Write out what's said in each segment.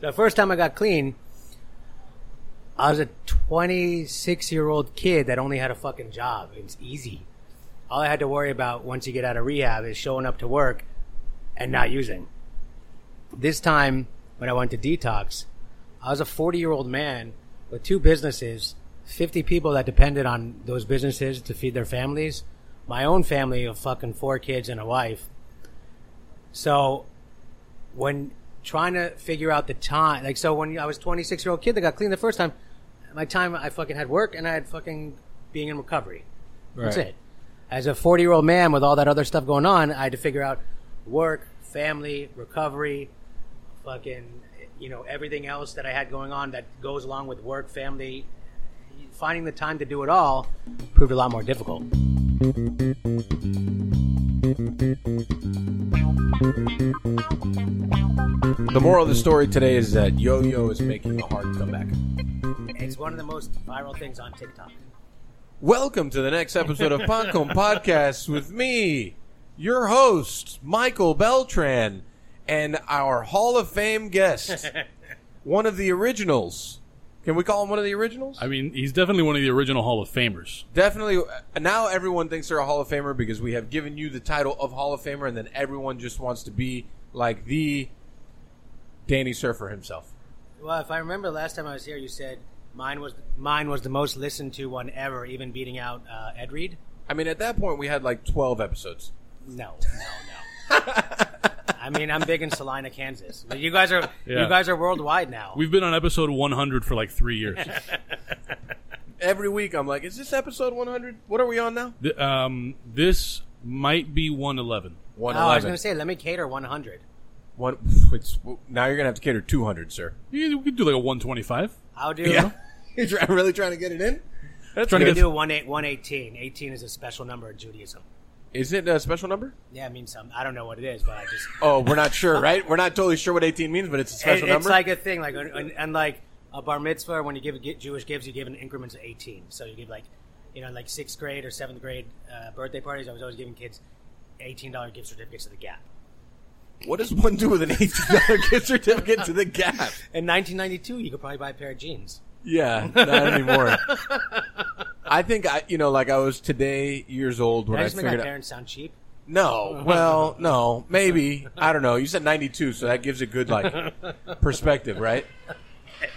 The first time I got clean, I was a 26 year old kid that only had a fucking job. It's easy. All I had to worry about once you get out of rehab is showing up to work and not using. This time, when I went to detox, I was a 40 year old man with two businesses, 50 people that depended on those businesses to feed their families, my own family of fucking four kids and a wife. So, when trying to figure out the time, like, so when I was 26 year old kid that got clean the first time, my time I fucking had work and I had fucking being in recovery. That's Right. it. As a 40 year old man with all that other stuff going on, I had to figure out work, family, recovery, fucking, you know, everything else that I had going on that goes along with work, family. Finding the time to do it all proved a lot more difficult. The moral of the story today is that Yo-Yo is making a hard comeback. It's one of the most viral things on TikTok. Welcome to the next episode of Pan Con Podcast with me, your host, Michael Beltran, and our Hall of Fame guest, one of the originals. Can we call him one of the originals? I mean, he's definitely one of the original Hall of Famers. Definitely. uh, Now everyone thinks they're a Hall of Famer because we have given you the title of Hall of Famer, and then everyone just wants to be like the Danny Serfer himself. Well, if I remember last time I was here, you said mine was mine was the most listened to one ever, even beating out uh, Ed Reed. I mean, at that point, we had like 12 episodes. No, no, no. I mean, I'm big in Salina, Kansas. But you guys are Yeah. you guys are worldwide now. We've been on episode 100 for like three years. Every week, I'm like, is this episode 100? What are we on now? Th- um, this might be 111. oh, I was 111. going to say, let me cater 100. One, it's, now you're going to have to cater 200, sir. You we could do like a 125. I'll do. You're try- really trying to get it in? That's Trying to do good. get- do one eight one eighteen. Eighteen is a special number in Judaism. Is it a special number? Yeah, it means something. I don't know what it is, but I just Oh, we're not sure, right? We're not totally sure what 18 means, but it's a It- special it's like a thing, like and, and like a bar mitzvah. When you give get Jewish gifts, you give in increments of eighteen. So you give like, you know, like sixth grade or seventh grade uh, birthday parties. I was always giving kids eighteen dollar gift certificates to the Gap. What does one do with an $18 gift certificate to the Gap? In 1992, you could probably buy a pair of jeans. Yeah, not anymore. I think I, you know, like I was today years old Did when I I, just make my figured out. parents sound cheap? No, well, no, maybe I don't know. You said ninety two, so that gives a good like perspective, right?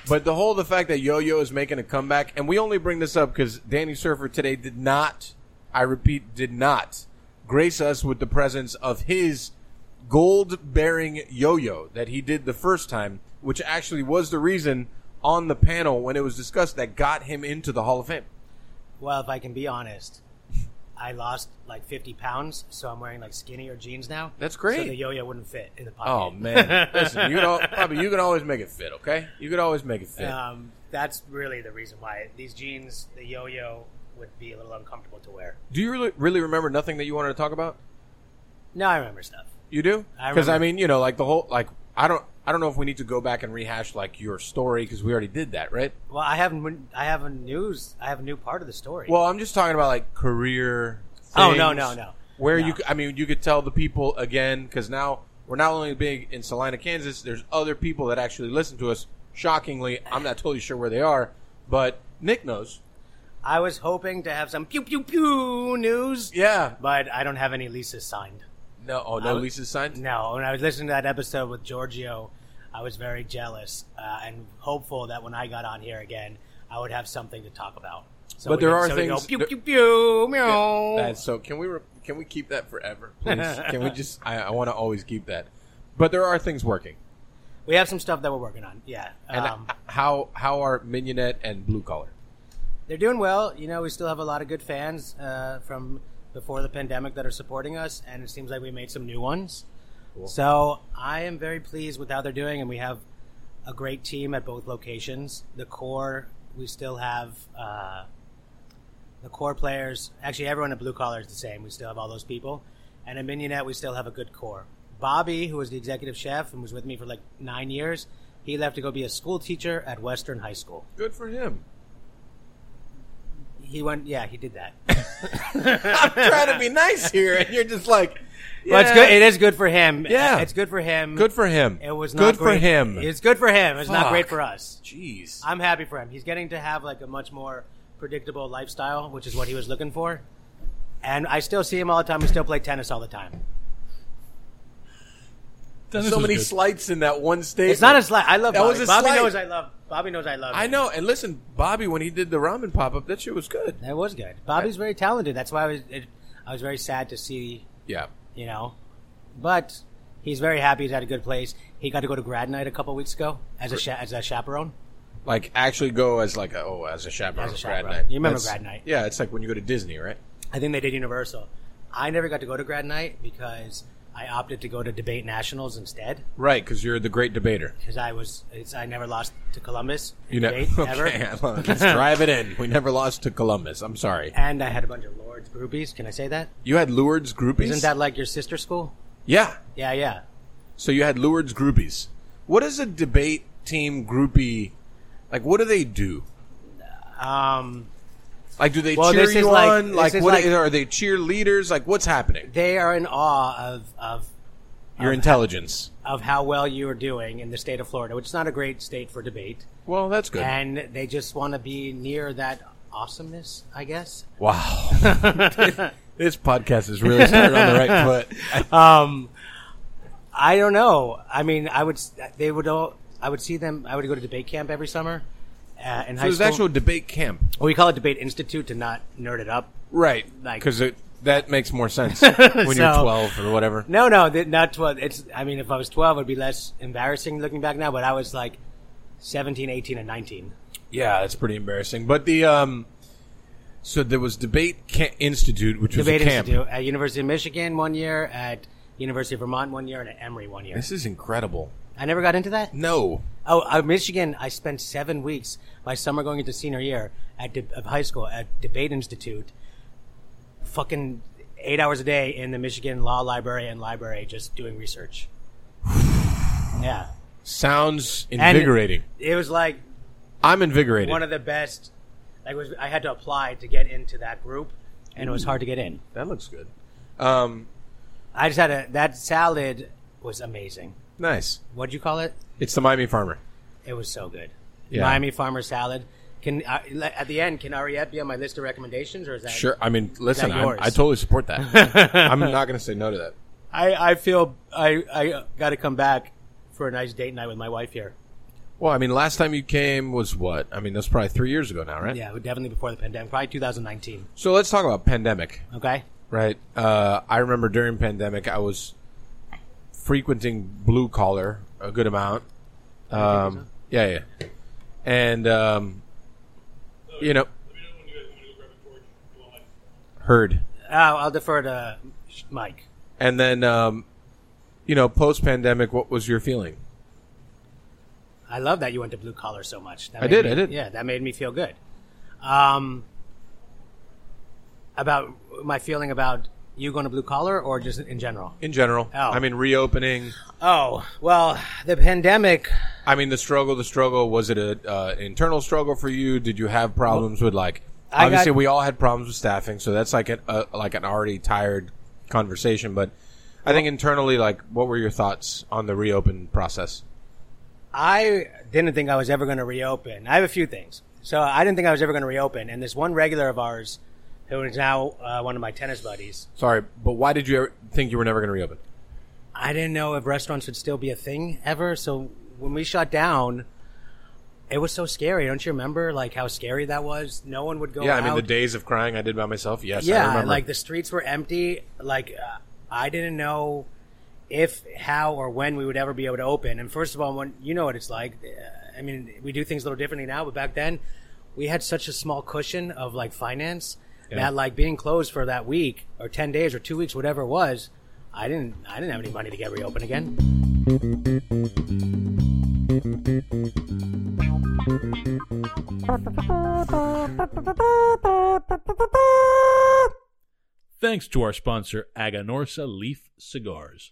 But the whole the fact that Yo Yo is making a comeback, and we only bring this up because Danny Serfer today did not, I repeat, did not grace us with the presence of his gold bearing yo yo that he did the first time, which actually was the reason on the panel when it was discussed that got him into the Hall of Fame. Well, if I can be honest, I lost like 50 pounds, so I'm wearing like skinnier jeans now. That's great. So the yo-yo wouldn't fit in the pocket. Oh man, listen, you know, probably you can always make it fit. Okay, you can always make it fit. Um, that's really the reason why these jeans, the yo-yo, would be a little uncomfortable to wear. Do you really, really remember nothing that you wanted to talk about? No, I remember stuff. You do? Because I remember. mean, you know, like the whole like I don't I don't know if we need to go back and rehash like your story because we already did that, right? Well, I have I have a news. I have a new part of the story. Well, I'm just talking about like career. Oh, no, no, no. Where No. you, I mean, you could tell the people again because now we're not only big in Salina, Kansas. There's other people that actually listen to us. Shockingly, I'm not totally sure where they are, but Nick knows. I was hoping to have some pew pew pew news. Yeah. but I don't have any leases signed. No. Oh no, was- Lisa's signed. No, when I was listening to that episode with Giorgio, I was very jealous uh, and hopeful that when I got on here again, I would have something to talk about. So But there can- are so things- Go, pew there- pew pew meow. That's so. Can we re- can we keep that forever, please? can we just? I, I want to always keep that. But there are things working. we have some stuff that we're working on. Yeah, And um, how how are Mignonette and Blue Collar? they're doing well. You know, we still have a lot of good fans uh, from before the pandemic that are supporting us, and it seems like we made some new ones. So I am very pleased with how they're doing, and we have a great team at both locations. The core, we still have uh, the core players. Actually, everyone at Blue Collar is the same. We still have all those people, and at Mignonette, we still have a good core. Bobby, who was the executive chef and was with me for like nine years, he left to go be a school teacher at Western High School. Good for him. He went. Yeah, he did that. I'm trying to be nice here, and you're just like, Well, it's good. It is good for him. Yeah. it's good for him. Good for him. It was not good not for him. It's good for him. It's not great for us. Jeez. I'm happy for him. He's getting to have like a much more predictable lifestyle, which is what he was looking for. And I still see him all the time. We still play tennis all the time. Dennis so many good. slights in that one statement. It's not a slight. I love That Bobby. was a Bobby slight. knows I love. Bobby knows I love. I him. know. And listen, Bobby, when he did the ramen pop up, that shit was good. That was good. Bobby's very talented. That's why I was. It, I was very sad to see. Yeah. You know, but he's very happy. He's at a good place. He got to go to grad night a couple weeks ago as a cha- as a chaperone. Like actually go as like a, oh as a chaperone. As a grad night. You remember That's- grad night? Yeah, it's like when you go to Disney, right? I think they did Universal. I never got to go to grad night because I opted to go to debate nationals instead Right, because you're the great debater. because I was it's, I never lost to Columbus in You know, debate ever, okay. Let's drive it in. We never lost to Columbus. I'm sorry. and I had a bunch of Lourdes groupies. Can I say that? You had Lourdes groupies. Isn't that like your sister school? Yeah. Yeah, yeah. So you had Lourdes groupies. What is a debate team groupie? Like, what do they do? Um, Like, do they Well, cheer you like- on? Like, what like- are they cheerleaders? Like, what's happening? they are in awe of of Your intelligence. of how well you are doing in the state of Florida, which is not a great state for debate, Well, that's good. and they just want to be near that awesomeness, I guess. wow. this podcast is really starting on the right foot. Um, I don't know. I mean, I would. They would. All, I would see them. I would go to debate camp every summer. Uh, in So high there's school, actual debate camp. well, we call it debate institute to not nerd it up. Right. Like- Because that makes more sense when you're So- 12 or whatever. No, no, th- not twelve. It's. I mean, if I was twelve, it'd be less embarrassing looking back now. But I was like 17, 18, and nineteen. Yeah, that's pretty embarrassing. But the um, so there was debate Ca- institute, which Debate was a camp. institute at University of Michigan one year, at University of Vermont one year, and at Emory one year. This is incredible. I never got into that. No, Oh, uh, Michigan! I spent seven weeks my summer going into senior year at de- of high school at Debate Institute. Fucking eight hours a day in the Michigan Law Library and library, just doing research. yeah, sounds And invigorating. it was like I'm invigorated. one of the best. Like, was I had to apply to get into that group, and it was hard to get in. that looks good. Um, I just had a that salad was amazing. Nice. What'd you call it? It's the Miami Farmer. It was so good. Yeah. Miami Farmer salad. Can uh, at the end can Ariete be on my list of recommendations, or is that Sure. I mean, listen, that I, yours? I totally support that. I'm not going to say no to that. I, I feel I I got to come back for a nice date night with my wife here. Well, I mean, last time you came was what? I mean, that's probably three years ago now, right? Yeah, definitely before the pandemic, probably 2019. So let's talk about pandemic. Okay. Right. Uh, I remember during pandemic, I was frequenting blue collar a good amount. Um, yeah, yeah, and um, you know, heard, Oh, I'll defer to Mike. and then um, you know, post pandemic, what was your feeling? I love that you went to blue collar so much. That I did, me- I did. Yeah, that made me feel good. Um, about my feeling about you going to blue collar, or just in general. In general, Oh. I mean, reopening. Oh well, the pandemic. I mean, the struggle. The struggle was it a uh, internal struggle for you? Did you have problems with like? I Obviously, got- we all had problems with staffing, so that's like an uh, like an already tired conversation. But I think internally, like, what were your thoughts on the reopen process? I didn't think I was ever going to reopen. I have a few things. So I didn't think I was ever going to reopen. And this one regular of ours, who is now uh, one of my tennis buddies, Sorry, but why did you ever think you were never going to reopen? I didn't know if restaurants would still be a thing ever. So when we shut down, it was so scary. Don't you remember like how scary that was? No one would go yeah, I out. mean, the days of crying I did by myself. Yes, I yeah, remember. like the streets were empty. Like uh, I didn't know if, how, or when we would ever be able to open. And first of all, when you know what it's like. uh, I mean, we do things a little differently now, but back then we had such a small cushion of like finance Yeah. that like being closed for that week or ten days or two weeks, whatever it was. I didn't. I didn't have any money to get reopened again. Thanks to our sponsor, Aganorsa Leaf Cigars.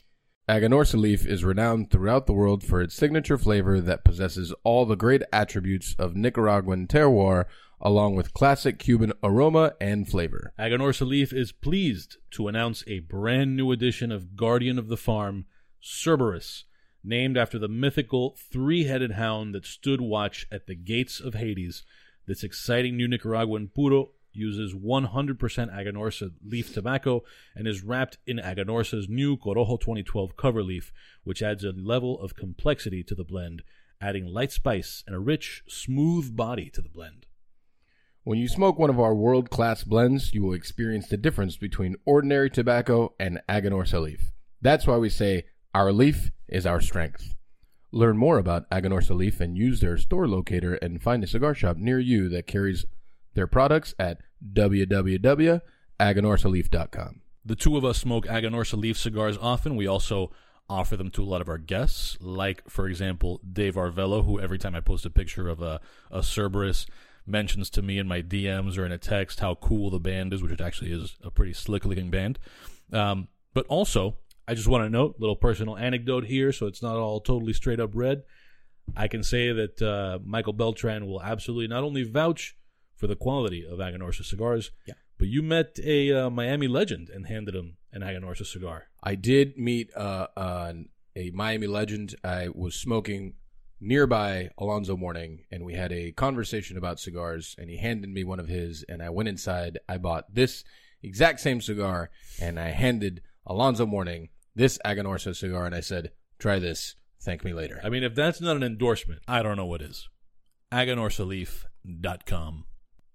Aganorsa leaf is renowned throughout the world for its signature flavor that possesses all the great attributes of Nicaraguan terroir, along with classic Cuban aroma and flavor. Aganorsa Leaf is pleased to announce a brand new edition of Guardian of the Farm, Cerberus, named after the mythical three headed hound that stood watch at the gates of Hades. This exciting new Nicaraguan puro uses 100% Aganorsa leaf tobacco and is wrapped in Aganorsa's new Corojo 2012 cover leaf, which adds a level of complexity to the blend, adding light spice and a rich, smooth body to the blend. When you smoke one of our world class blends, you will experience the difference between ordinary tobacco and Aganorsa leaf. That's why we say our leaf is our strength. Learn more about Aganorsa leaf and use their store locator and find a cigar shop near you that carries their products at www.aganorsaleaf.com. The two of us smoke Aganorsa leaf cigars often. We also offer them to a lot of our guests, like, for example, Dave Arvello, who every time I post a picture of a, a Cerberus mentions to me in my DMs or in a text how cool the band is, which it actually is a pretty slick looking band. Um, but also, I just want to note, little personal anecdote here, so it's not all totally straight up red. I can say that uh, Michael Beltran will absolutely not only vouch for the quality of Aganorsa cigars, Yeah. but you met a uh, Miami legend and handed him an Aganorsa cigar. I did meet uh, a Miami legend. I was smoking nearby Alonzo Mourning, and we had a conversation about cigars. And he handed me one of his, and I went inside. I bought this exact same cigar, and I handed Alonzo Mourning this Aganorsa cigar, and I said, "Try this. Thank me later." I mean, if that's not an endorsement, I don't know what is. AganorsaLeaf.com.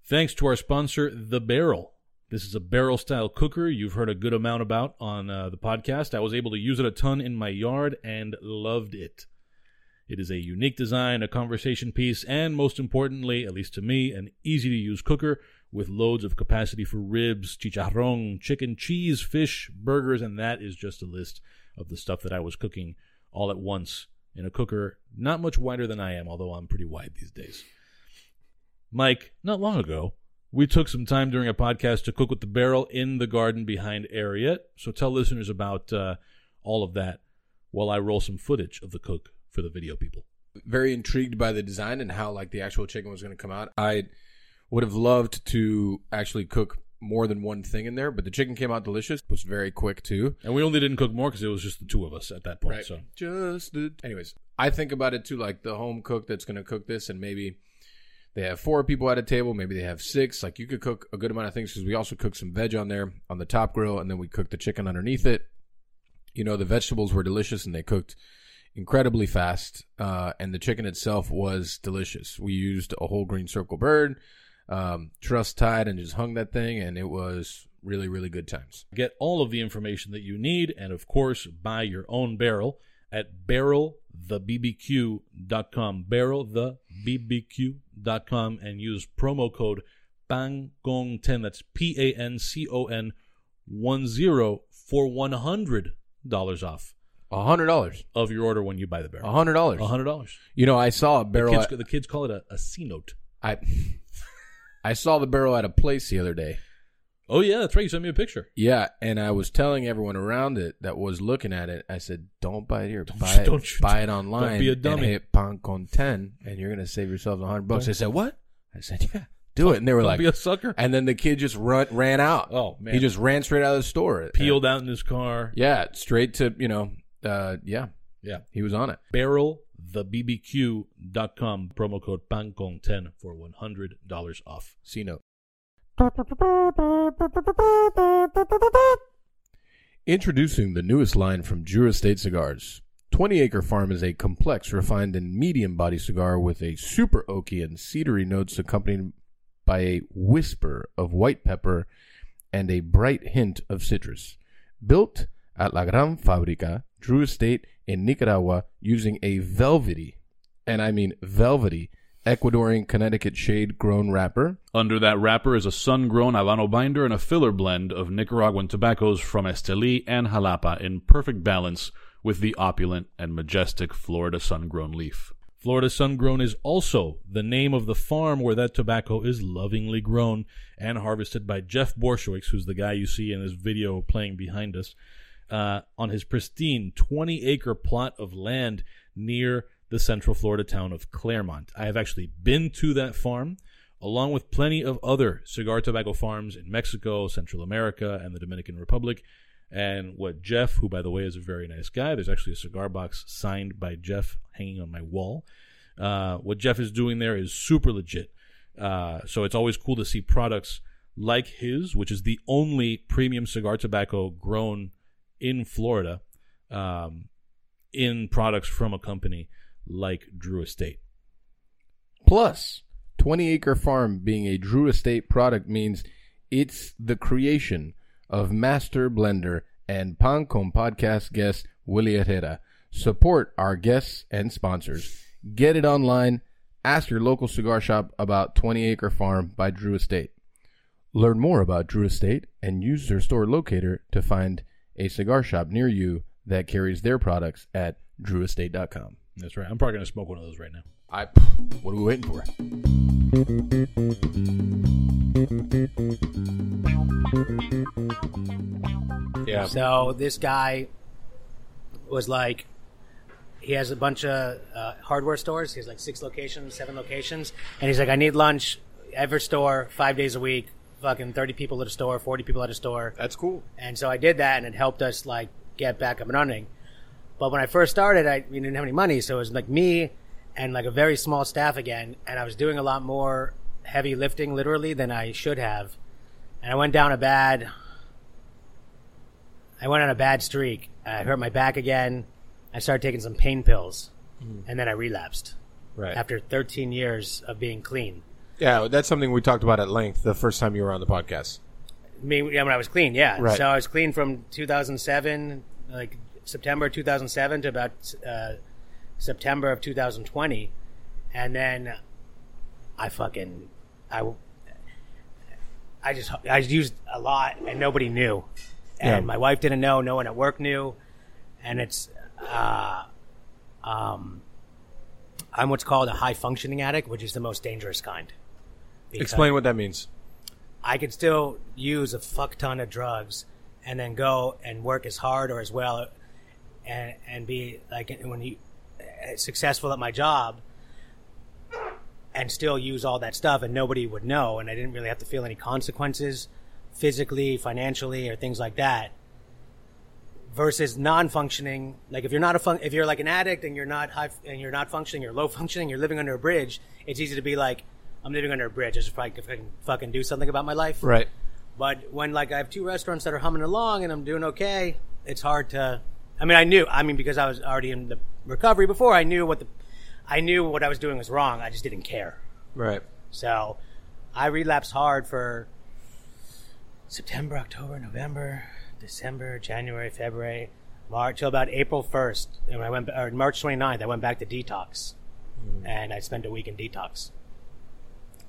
Thanks to our sponsor, The Barrel. This is a barrel style cooker you've heard a good amount about on uh, the podcast. I was able to use it a ton in my yard and loved it. It is a unique design, a conversation piece, and most importantly, at least to me, an easy to use cooker with loads of capacity for ribs, chicharron, chicken, cheese, fish, burgers, and that is just a list of the stuff that I was cooking all at once in a cooker not much wider than I am, although I'm pretty wide these days. Mike, not long ago, we took some time during a podcast to cook with the barrel in the garden behind Ariete. So tell listeners about uh, all of that while I roll some footage of the cook for the video people. very intrigued by the design and how like the actual chicken was going to come out. I would have loved to actually cook more than one thing in there, but the chicken came out delicious. It was very quick too. And we only didn't cook more because it was just the two of us at that point. So Just the... anyways, I think about it too, like the home cook that's going to cook this, and maybe they have four people at a table, maybe they have six. Like you could cook a good amount of things because we also cooked some veg on there on the top grill, and then we cooked the chicken underneath it. You know, the vegetables were delicious and they cooked incredibly fast, uh, and the chicken itself was delicious. We used a whole green circle bird, um, truss tied, and just hung that thing, and it was really, really good times. get all of the information that you need and of course buy your own barrel at barrelthebbq.com barrelthebbq.com and use promo code PANCON10 that's p-a-n-c-o-n 10 for $100 off A hundred dollars. of your order when you buy the barrel A hundred dollars. A $100 You know, I saw a the barrel. kids, at- the kids call it a, a c-note I I saw the barrel at a place the other day. oh yeah that's right you sent me a picture Yeah, and I was telling everyone around it that was looking at it. I said, "Don't buy it here. buy it. don't you- buy it online. be a and dummy. hit pan con ten, and you're gonna save yourself a hundred bucks." Don't- I said, "What?" I said, "Yeah, do it." And they were Don't like, be a sucker and then the kid just run ran out. Oh, man. he just ran straight out of the store. peeled out in his car Yeah, straight to you know. Uh, yeah, yeah he was on it. Barrel barrelthebbq.com promo code PANCON10 for $100 off. C note. Introducing the newest line from Drew Estate Cigars. 20 Acre Farm is a complex, refined, and medium body cigar with a super oaky and cedary notes accompanied by a whisper of white pepper and a bright hint of citrus. Built at La Gran Fabrica, Drew Estate in Nicaragua using a velvety, and I mean velvety, Ecuadorian Connecticut shade grown wrapper Under that wrapper is a sun-grown Habano binder and a filler blend of Nicaraguan tobaccos from Esteli and Jalapa in perfect balance with the opulent and majestic Florida sun-grown leaf. Florida sun-grown is also the name of the farm where that tobacco is lovingly grown and harvested by Jeff Borshowitz, who's the guy you see in this video playing behind us, uh, on his pristine 20-acre plot of land near the central Florida town of Clermont. I have actually been to that farm along with plenty of other cigar tobacco farms in Mexico, Central America, and the Dominican Republic. And what Jeff, who by the way is a very nice guy, there's actually a cigar box signed by Jeff hanging on my wall. Uh, what Jeff is doing there is super legit. Uh, so it's always cool to see products like his, which is the only premium cigar tobacco grown in Florida, um, in products from a company like Drew Estate. Plus, 20 Acre Farm being a Drew Estate product means it's the creation of master blender and Pan Con podcast guest Willie Herrera. Support our guests and sponsors. Get it online. Ask your local cigar shop about 20 Acre Farm by Drew Estate. Learn more about Drew Estate and use their store locator to find a cigar shop near you that carries their products at drewestate.com. That's right. I'm probably going to smoke one of those right now. I what are we waiting for? Yeah. So this guy was like, he has a bunch of uh, hardware stores. He has like six locations, seven locations, and he's like, I need lunch every store five days a week. Fucking thirty people at a store, forty people at a store, That's cool. and so I did that, and it helped us like get back up and running. But when I first started, I we didn't have any money, so it was like me and like a very small staff again, and I was doing a lot more heavy lifting, literally, than I should have, and I went down a bad. I went on a bad streak. I hurt my back again. I started taking some pain pills, mm. and then I relapsed Right. after 13 years of being clean. Yeah, that's something we talked about at length the first time you were on the podcast. Me, yeah, when I was clean, yeah. Right. So I was clean from 2007, like September 2007 to about uh, September of 2020, and then I fucking I I just I used a lot and nobody knew, and Yeah. my wife didn't know, no one at work knew, and it's uh, um, I'm what's called a high functioning addict, which is the most dangerous kind. Explain what that means. I could still use a fuck ton of drugs and then go and work as hard or as well and and be like when you uh, successful at my job and still use all that stuff and nobody would know and I didn't really have to feel any consequences physically, financially or things like that versus non-functioning like if you're not a fun- if you're like an addict and you're not high and you're not functioning you're low functioning you're living under a bridge it's easy to be like I'm living under a bridge I should probably fucking- fucking do something about my life Right. but when like I have two restaurants that are humming along and I'm doing okay, it's hard to. I mean, I knew. I mean, because I was already in the recovery before, I knew what the, I knew what I was doing was wrong. I just didn't care. Right. So, I relapsed hard for September, October, November, December, January, February, March, till about April first. And when I went, or March 29th, I went back to detox, hmm. and I spent a week in detox.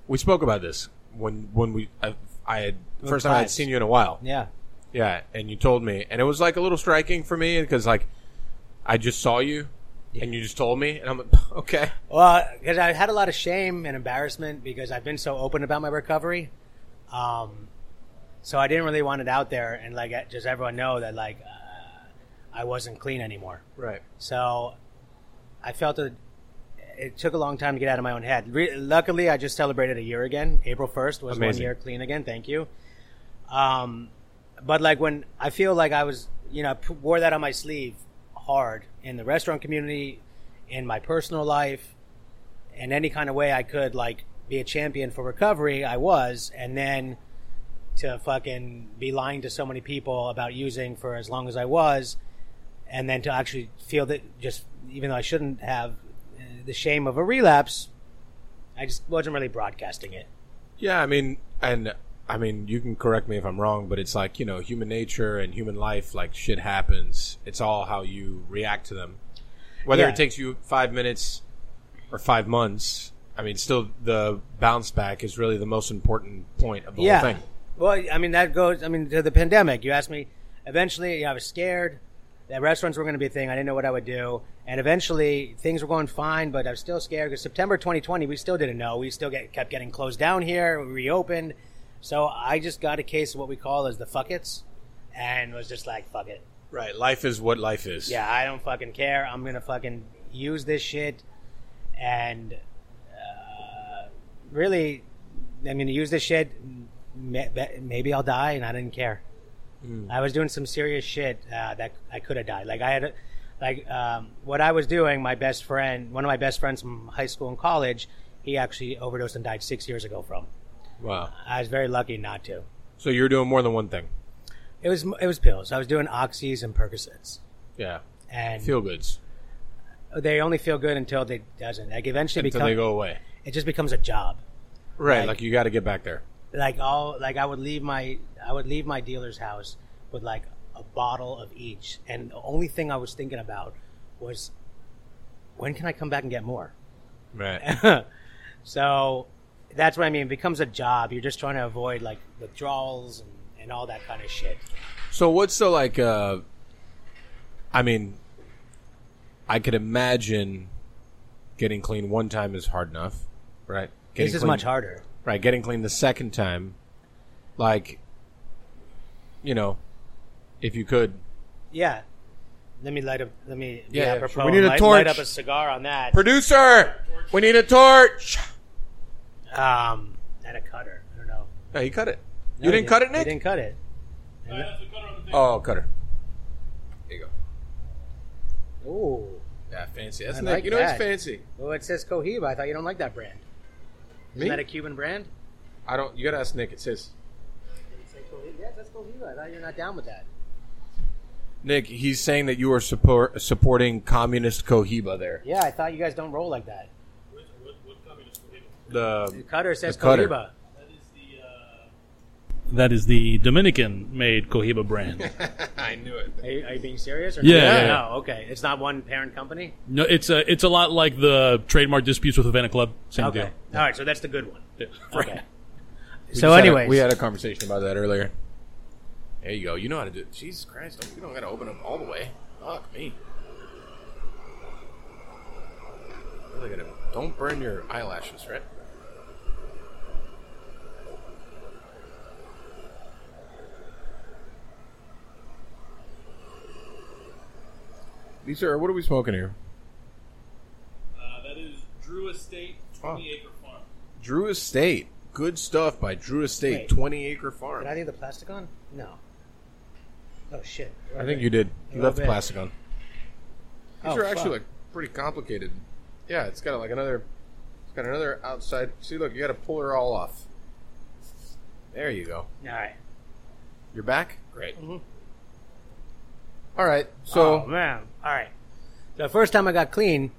We spoke about this when when we I, I had first time I had seen you in a while. Yeah. Yeah, and you told me, and it was like a little striking for me because like I just saw you, and you just told me, and I'm like, okay, Well, because I had a lot of shame and embarrassment because I've been so open about my recovery. Um, so I didn't really want it out there and like just everyone know that like uh, I wasn't clean anymore. right, So I felt that it took a long time to get out of my own head. Re- luckily, I just celebrated a year again. April 1st was one year clean again. Thank you. Um, but like when I feel like I was, you know, I p- wore that on my sleeve hard in the restaurant community, in my personal life, in any kind of way I could, like be a champion for recovery. I was, and then to fucking be lying to so many people about using for as long as I was, and then to actually feel that just even though I shouldn't have Uh, the shame of a relapse, I just wasn't really broadcasting it. yeah. I mean, and I mean, you can correct me if I'm wrong, but it's like you know, human nature and human life, like shit happens. It's all how you react to them. Whether Yeah. it takes you five minutes or five months, I mean, still the bounce back is really the most important point of the yeah. whole thing. Well, I mean that goes. I mean to the pandemic. You asked me. Eventually, I was scared that restaurants were going to be a thing. I didn't know what I would do, and eventually things were going fine. But I was still scared because September 2020, we still didn't know. We still get kept getting closed down here. We reopened, so I just got a case of what we call as the fuckets, and was just like fuck it. Right. Life is what life is. Yeah, I don't fucking care. I'm gonna fucking use this shit, and uh, really, I'm going to use this shit. Maybe I'll die, and I didn't care. I was doing some serious shit uh, that I could have died. Like I had, a, like um, what I was doing. My best friend, one of my best friends from high school and college, he actually overdosed and died six years ago from. Wow. I was very lucky not to. So you're doing more than one thing. It was it was pills. I was doing oxys and Percocets, Yeah. and Feel goods they only feel good until they doesn't. Like eventually, until become, they go away. it just becomes a job. Right. Like- Like, you got to get back there. Like all like I would leave my I would leave my dealer's house with like a bottle of each, and the only thing I was thinking about was when can I come back and get more. Right. so that's what I mean. It becomes a job. You're just trying to avoid like withdrawals and, and all that kind of shit. So what's the like? uh I mean, I could imagine getting clean one time is hard enough, right? Getting this is clean- much harder. Right? Getting clean the second time, like, you know, if you could, Yeah. Let me light up. Let me. Yeah, yeah, apropos, sure. We need a light, torch. Light up a cigar on that. producer, we need a torch. Um, and a cutter. I don't know. No, you cut it. No, you he didn't cut it, He Nick. didn't cut it. Oh, cutter. There you go. Ooh. Yeah, fancy. That's I Nick. like you know that. it's fancy. Well, it says Cohiba. I thought you don't like that brand. Me? Isn't that a Cuban brand? I don't. You gotta ask Nick. It's his. Yes, that's Cohiba. I thought you're not down with that. Nick, he's saying that you are support, supporting communist Cohiba there. Yeah, I thought you guys don't roll like that. The The cutter says The cutter. Cohiba. That is the uh, Dominican-made Cohiba brand. I knew it. Are you, are you being serious? Or Yeah, not? yeah, yeah. No, oh, okay. It's not one parent company. no, it's a it's a lot like the trademark disputes with Havana Club. Same Okay. deal. All right, so that's the good one. Yeah. Okay. We so, just had a- anyways, we had a conversation about that earlier. There you go. You know how to do it. Jesus Christ! Don't, you don't got to open them all the way. Fuck me. Really gotta, don't burn your eyelashes, right? These are what are we smoking here? Uh, that is Drew Estate, 20 acre farm. Drew Estate. Good stuff by Drew Estate, Wait. twenty acre farm. did I leave the plastic on? No. Oh shit. I think you did. You A left the bit. plastic on. These Oh, are actually fuck. like pretty complicated. Yeah, it's got like another. It's got another outside. See, look, you got to pull her all off. There you go. All right. You're back. Great. Mhm. All right. So oh man. All right. The first time I got clean,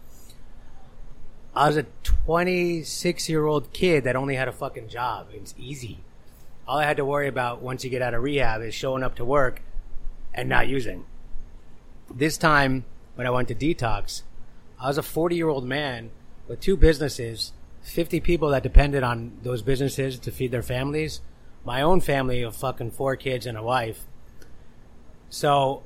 I was a 26 year old kid that only had a fucking job. It's easy. All I had to worry about once you get out of rehab is showing up to work and not using. This time, when I went to detox, I was a 40 year old man with two businesses, 50 people that depended on those businesses to feed their families, my own family of fucking four kids and a wife. So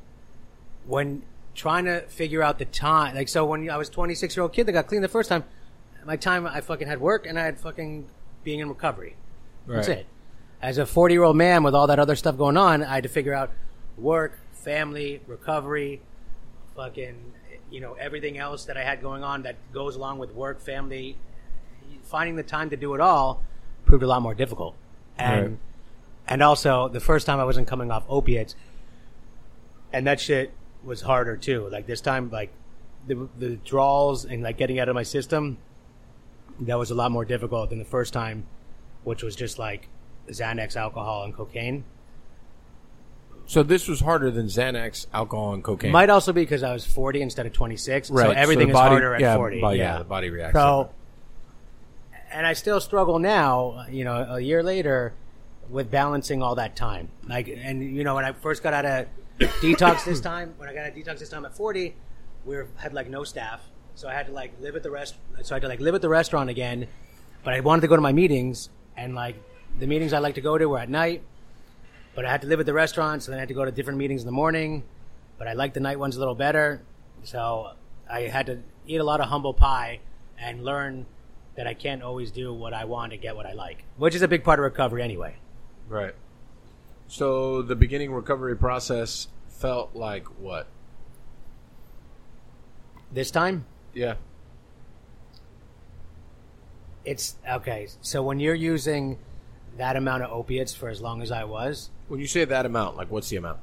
when trying to figure out the time, like, so when I was 26 year old kid that got clean the first time, my time I fucking had work and I had fucking being in recovery. That's Right. it. As a 40 year old man with all that other stuff going on, I had to figure out work, family, recovery, fucking, you know, everything else that I had going on that goes along with work, family. Finding the time to do it all proved a lot more difficult. And, Right. and also the first time I wasn't coming off opiates and that shit was harder too. Like this time, like the the withdrawals and like getting out of my system, that was a lot more difficult than the first time, which was just like Xanax, alcohol, and cocaine. so this was harder than Xanax, alcohol, and cocaine. Might also be because I was forty instead of twenty six, right. so everything the is harder at yeah, forty. body- yeah. yeah, the body reacts. So, and I still struggle now, you know, a year later, with balancing all that time. Like, and you know, when I first got out of detox this time, when I got a detox this time at forty, we were, had like no staff, so I had to like live at the rest. So I had to like live at the restaurant again, but I wanted to go to my meetings, and like the meetings I like to go to were at night. But I had to live at the restaurant, so then I had to go to different meetings in the morning. But I liked the night ones a little better, so I had to eat a lot of humble pie and learn that I can't always do what I want to get what I like, which is a big part of recovery anyway. right. So the beginning recovery process felt like what? This time, Yeah. It's okay. So when you're using that amount of opiates for as long as I was, When you say that amount, like what's the amount?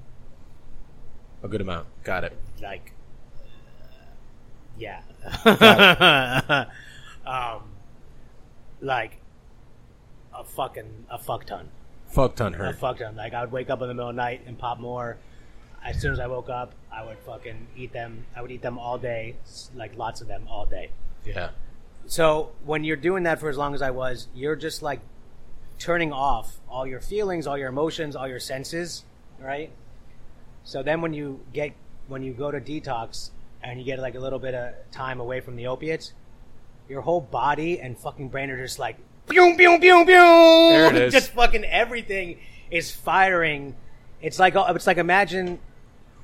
A good amount. Got it. like, yeah, um, like a fucking a fuck ton. Fuck ton I hurt. fucked them. Like I would wake up in the middle of the night and pop more. As soon as I woke up, I would fucking eat them. I would eat them all day, like lots of them all day. Yeah. So when you're doing that for as long as I was, you're just like turning off all your feelings, all your emotions, all your senses, right? So then when you get when you go to detox and you get like a little bit of time away from the opiates, your whole body and fucking brain are just like boom, boom, boom, boom. There it is. Just fucking everything is firing. It's like uh, it's like imagine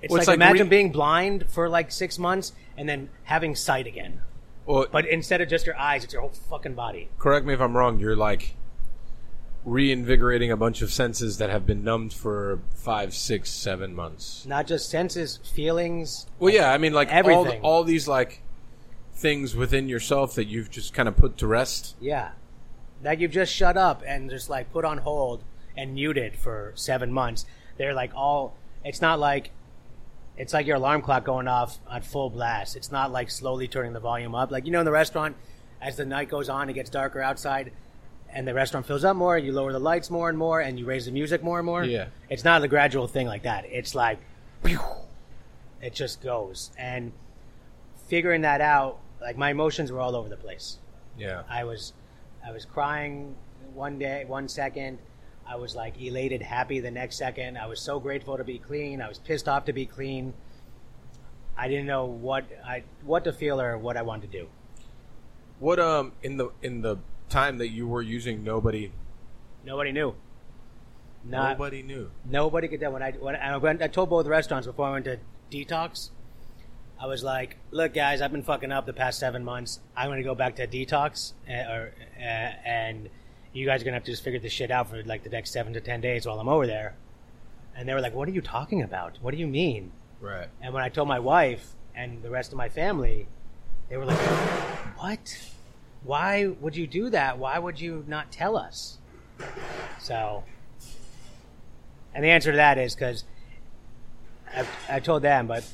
it's Well, like, it's like imagine re- being blind for like six months and then having sight again. Well, But instead of just your eyes, it's your whole fucking body. correct me if I'm wrong. You're like reinvigorating a bunch of senses that have been numbed for five, six, seven months. Not just senses, feelings. Well, yeah, I mean, like all, Everything. all these like things within yourself that you've just kind of put to rest. Yeah. That you've just shut up and just like put on hold and muted for seven months. They're like all, it's not like, it's like your alarm clock going off on full blast. It's not like slowly turning the volume up. Like, you know, in the restaurant, as the night goes on, it gets darker outside and the restaurant fills up more, you lower the lights more and more and you raise the music more and more. Yeah. It's not a gradual thing like that. It's like, pew, it just goes. And figuring that out, like my emotions were all over the place. Yeah. I was I was crying one day, one second. I was like elated, happy the next second. I was so grateful to be clean. I was pissed off to be clean. I didn't know what I what to feel or what I wanted to do. What um in the in the time that you were using, nobody Nobody knew. Not nobody knew. nobody could tell when I when I went. I told both restaurants before I went to detox. I was like, "Look, guys, I've been fucking up the past seven months. I'm going to go back to detox, uh, or, uh, and you guys are going to have to just figure this shit out for like the next seven to ten days while I'm over there." And they were like, "What are you talking about? What do you mean?" Right. And when I told my wife and the rest of my family, they were like, "What? Why would you do that? Why would you not tell us?" So, and the answer to that is because I, I told them, but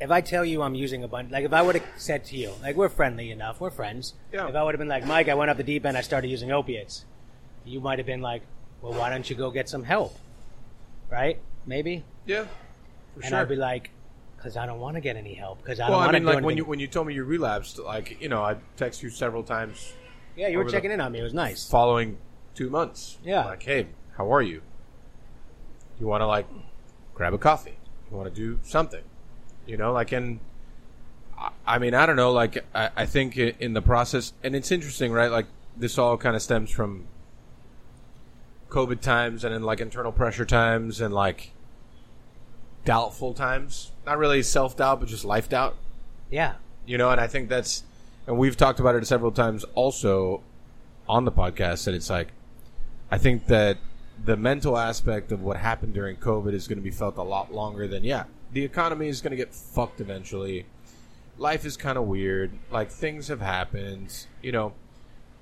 if I tell you I'm using a bunch, like if I would have said to you, like we're friendly enough, we're friends. Yeah. If I would have been like, Mike, I went up the deep end, I started using opiates, you might have been like, well, why don't you go get some help? Right? Maybe. Yeah. For and sure. I'd be like, because I don't want to get any help. Because I well, don't want to. I mean, like when you when you told me you relapsed, like you know, I text you several times yeah, you were checking in on me. It was nice. following two months. Yeah. Like, hey, how are you? You want to like grab a coffee? You want to do something? You know, like, and I, mean, I don't know. Like, I, I think in the process, and it's interesting, right? Like, this all kind of stems from COVID times, and then like internal pressure times, and like doubtful times. Not really self doubt, but just life doubt Yeah. you know and i think that's and we've talked about it several times also on the podcast that it's like i think that the mental aspect of what happened during covid is going to be felt a lot longer than yeah the economy is going to get fucked eventually life is kind of weird like things have happened you know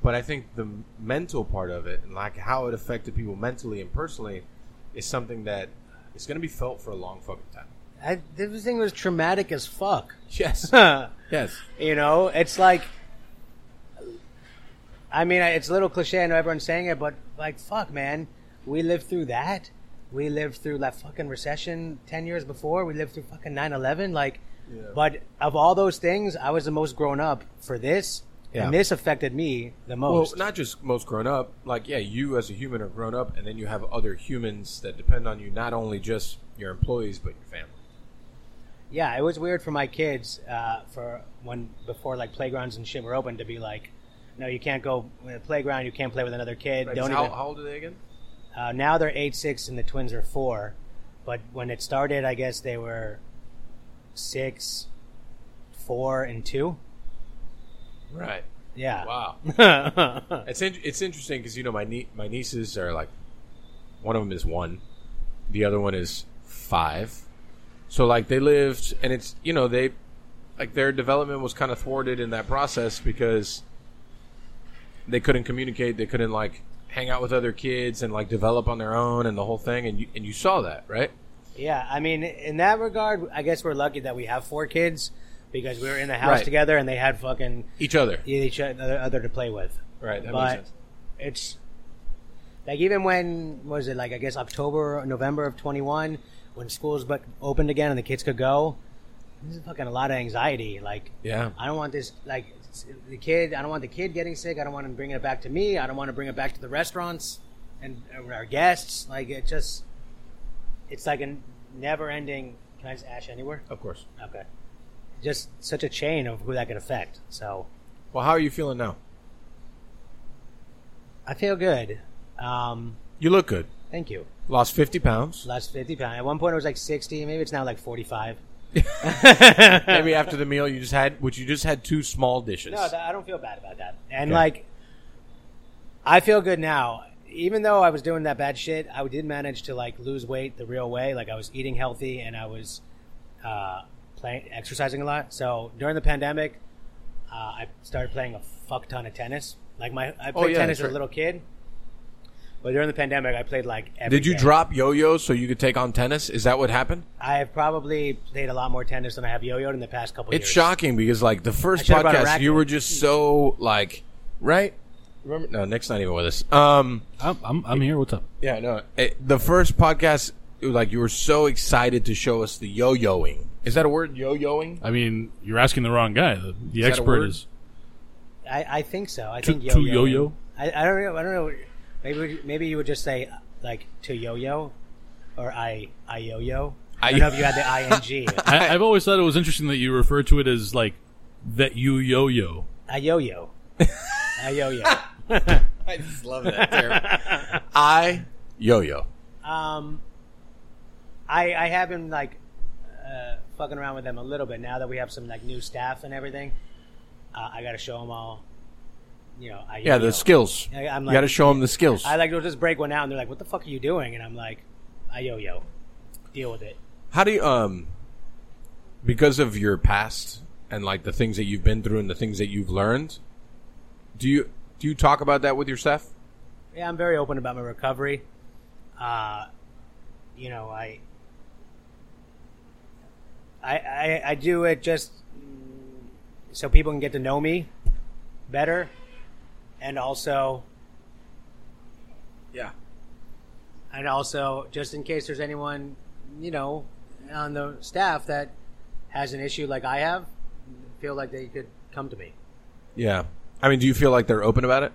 but i think the mental part of it and like how it affected people mentally and personally is something that is going to be felt for a long fucking time I, this thing was traumatic as fuck. yes yes. you know, it's like, I mean, it's a little cliche. I know everyone's saying it, but like, fuck, man, we lived through that. We lived through that fucking recession ten years before. We lived through fucking 9-11. Like, but of all those things, I was the most grown up for this, Yeah. and this affected me the Well, most. not just most grown up. Like, yeah, you as a human are grown up, and then you have other humans that depend on you. Not only just your employees, but your family. Yeah, it was weird for my kids uh, for when before like playgrounds and shit were open to be like, no, you can't go in the playground. You can't play with another kid. Don't how, even. how old are they again? Uh, now they're eight, six, and the twins are four. But when it started, I guess they were six, four, and two. Right. Yeah. Wow. it's in, it's interesting because you know my nie- my nieces are like, one of them is one, the other one is five. So like they lived, and it's you know they, like their development was kind of thwarted in that process because they couldn't communicate. They couldn't like hang out with other kids and like develop on their own and the whole thing. And you and you saw that, right? Yeah, I mean, in that regard, I guess we're lucky that we have four kids because we were in the house Right. together and they had fucking Each other, each other, other to play with. right? That but makes sense. it's like even when was it like I guess October, or November of twenty one when schools but opened again and the kids could go. This is fucking a lot of anxiety. Like Yeah, I don't want this like the kid. I don't want the kid getting sick. I don't want him bringing it back to me. I don't want to bring it back to the restaurants and our guests. Like it just, it's like a never ending. Can I just ash anywhere? of course. Okay. Just such a chain of who that could affect. So Well, how are you feeling now? I feel good. Um, You look good. thank you. Lost fifty pounds. Lost fifty pounds. At one point it was like sixty. Maybe it's now like forty-five. Maybe after the meal you just had, which you just had two small dishes. No, I don't feel bad about that. And Okay. like, I feel good now. Even though I was doing that bad shit, I did manage to like lose weight the real way. Like I was eating healthy and I was uh, playing, exercising a lot. So during the pandemic, uh, I started playing a fuck ton of tennis. Like my, I played Oh, yeah, tennis that's as a right. little kid. But during the pandemic, I played like every Did you day. drop yo-yo so you could take on tennis? Is that what happened? I have probably played a lot more tennis than I have yo-yoed in the past couple It's years. It's shocking because like the first should've brought a podcast, racket. you were just so like, right? Remember? No, Nick's not even with us. Um, I'm, I'm, I'm here. What's up? yeah, no. It, the first podcast, it was like you were so excited to show us the yo-yoing. Is that a word? Yo-yoing? I mean, you're asking the wrong guy. The, the that a expert word? is. I, I think so. I To- think to yo-yo. yo-yo? I, I don't know. I don't know. Maybe maybe you would just say like to yo-yo, or I I yo-yo. I, I- don't know if you had the ing. I, I've always thought it was interesting that you refer to it as like that you yo yo. I yo-yo. I yo-yo. I just love that term. I yo-yo. Um, I I have been like uh, fucking around with them a little bit now that we have some like new staff and everything. Uh, I got to show them all. You know, I Yeah, yo-yo. the skills. I- I'm you got to show them the skills. I like to just break one out, and they're like, "What the fuck are you doing?" And I'm like, "I yo-yo." Deal with it. How do you um because of your past and like the things that you've been through and the things that you've learned, do you do you talk about that with your staff? Yeah, I'm very open about my recovery. Uh, you know, I, I, I, I do it just so people can get to know me better, and also, Yeah. and also, just in case there's anyone, you know, on the staff that has an issue like I have, feel like they could come to me. Yeah. I mean, do you feel like they're open about it?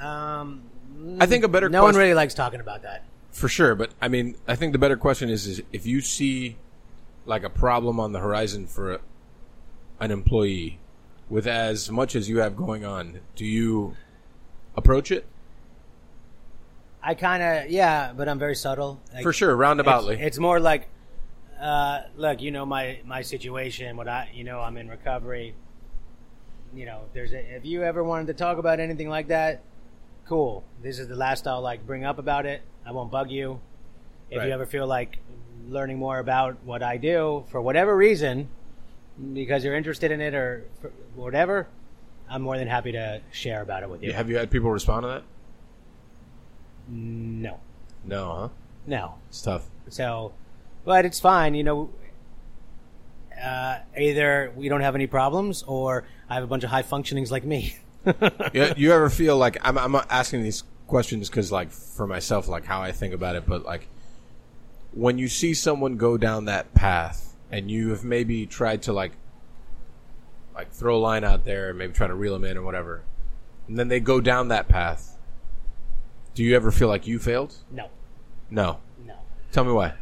Um, I think a better no one really likes talking about that. For sure, but I mean, I think the better question is is if you see like a problem on the horizon for a, an employee with as much as you have going on, do you approach it? I kind of yeah, but I'm very subtle. Like, For sure, roundaboutly. It's, it's more like, uh, look, you know my my situation. What I you know I'm in recovery. You know, if there's a, if you ever wanted to talk about anything like that, cool. This is the last I'll like bring up about it. I won't bug you. If Right. you ever feel like learning more about what I do for whatever reason, because you're interested in it or whatever, I'm more than happy to share about it with you. Have you had people respond to that? No, No, huh? no. It's tough. So, but it's fine. You know, uh, either we don't have any problems, or I have a bunch of high functionings like me. yeah, you ever feel like I'm, I'm asking these questions because, like, for myself, like how I think about it, but like when you see someone go down that path and you have maybe tried to like like throw a line out there and maybe try to reel them in or whatever, and then they go down that path. Do you ever feel like you failed? no, No. no. Tell me why.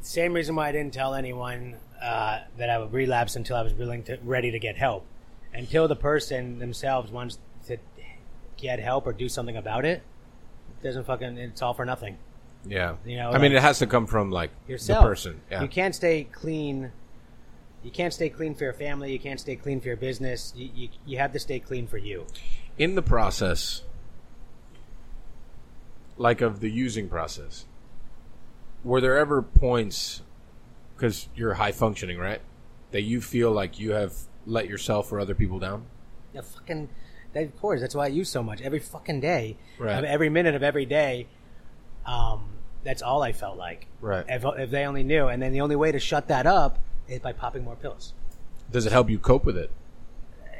Same reason why I didn't tell anyone uh, that I would relapse until I was willing to ready to get help. Until the person themselves wants to get help or do something about it, it doesn't fucking. It's all for nothing. Yeah. You know, I mean, it has to come from like yourself. the person. Yeah. You can't stay clean. You can't stay clean for your family. You can't stay clean for your business. You, you, you have to stay clean for you. in the process, like of the using process, were there ever points, because you're high functioning, right, that you feel like you have let yourself or other people down? Yeah, fucking. That, of course, that's why I use so much every fucking day, Right. every minute of every day. Um, that's all I felt like. Right. If, if they only knew, and then the only way to shut that up is by popping more pills. Does it help you cope with it?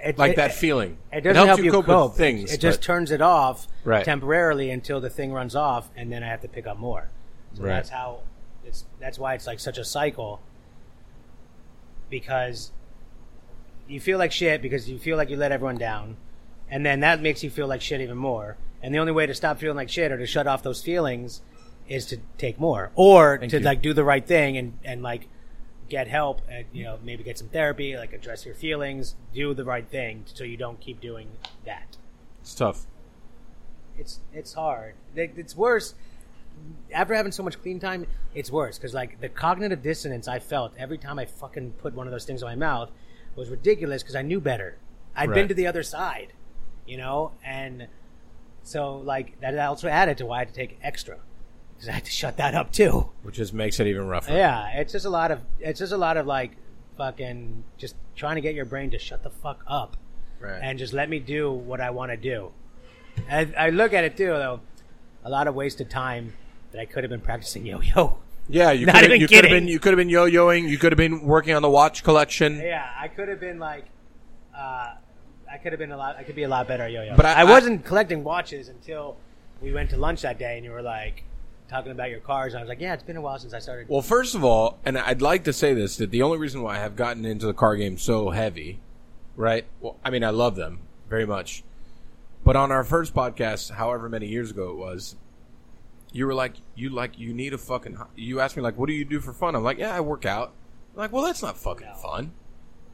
It, Like it- that feeling. It doesn't helps help you cope, cope. with things. It just turns it off Right. temporarily until the thing runs off, and then I have to pick up more. So Right. that's how it's. That's why it's like such a cycle. Because you feel like shit because you feel like you let everyone down, and then that makes you feel like shit even more. And the only way to stop feeling like shit or to shut off those feelings is to take more, or Thank to you. like do the right thing and and like get help and you know maybe get some therapy, like address your feelings, do the right thing so you don't keep doing that it's tough. it's it's hard. It's worse after having so much clean time. It's worse because like the cognitive dissonance I felt every time I fucking put one of those things in my mouth was ridiculous because I knew better. i had been to the other side, you know, and so like that also added to why I had to take extra because I had to shut that up too. Which just makes it even rougher. Yeah, it's just a lot of it's just a lot of like fucking just trying to get your brain to shut the fuck up Right. and just let me do what I want to do. And I look at it too, though, a lot of wasted time that I could have been practicing yo-yo. yeah, you could have even you could have been you could have been yo-yoing. You could have been working on the watch collection. Yeah, I could have been like, uh, I could have been a lot. I could be a lot better at yo-yo. But I- I, I- wasn't collecting watches until we went to lunch that day, and you were like talking about your cars. And I was like, yeah, it's been a while since I started. Well, first of all, and I'd like to say this that the only reason why I have gotten into the car game so heavy, right? Well, I mean, I love them very much. But on our first podcast, however many years ago it was, you were like, you like, you need a fucking. You asked me like, what do you do for fun? I'm like, yeah, I work out. I'm like, well, that's not fucking No. fun.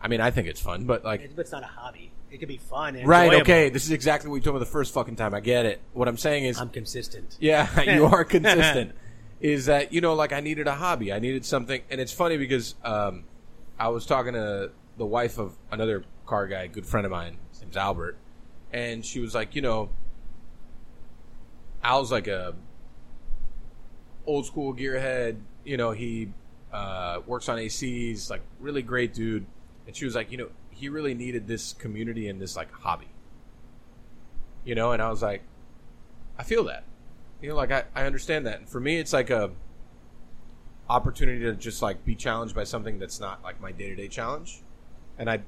I mean, I think it's fun, but like, It's, but it's not a hobby. It could be fun. And right? enjoyable. Okay, this is exactly what we told me the first fucking time. I get it. What I'm saying is, I'm consistent. yeah, you are consistent. is that you know, like I needed a hobby. I needed something, and it's funny because um, I was talking to the wife of another car guy, good friend of mine. His name's Albert, and she was like, you know, Al's like a old school gearhead. You know, he uh, works on ACs, like really great dude. And she was like, you know, he really needed this community and this like hobby. You know, and I was like, I feel that. You know, like I, I understand that. And for me, it's like a opportunity to just like be challenged by something that's not like my day to day challenge, and I,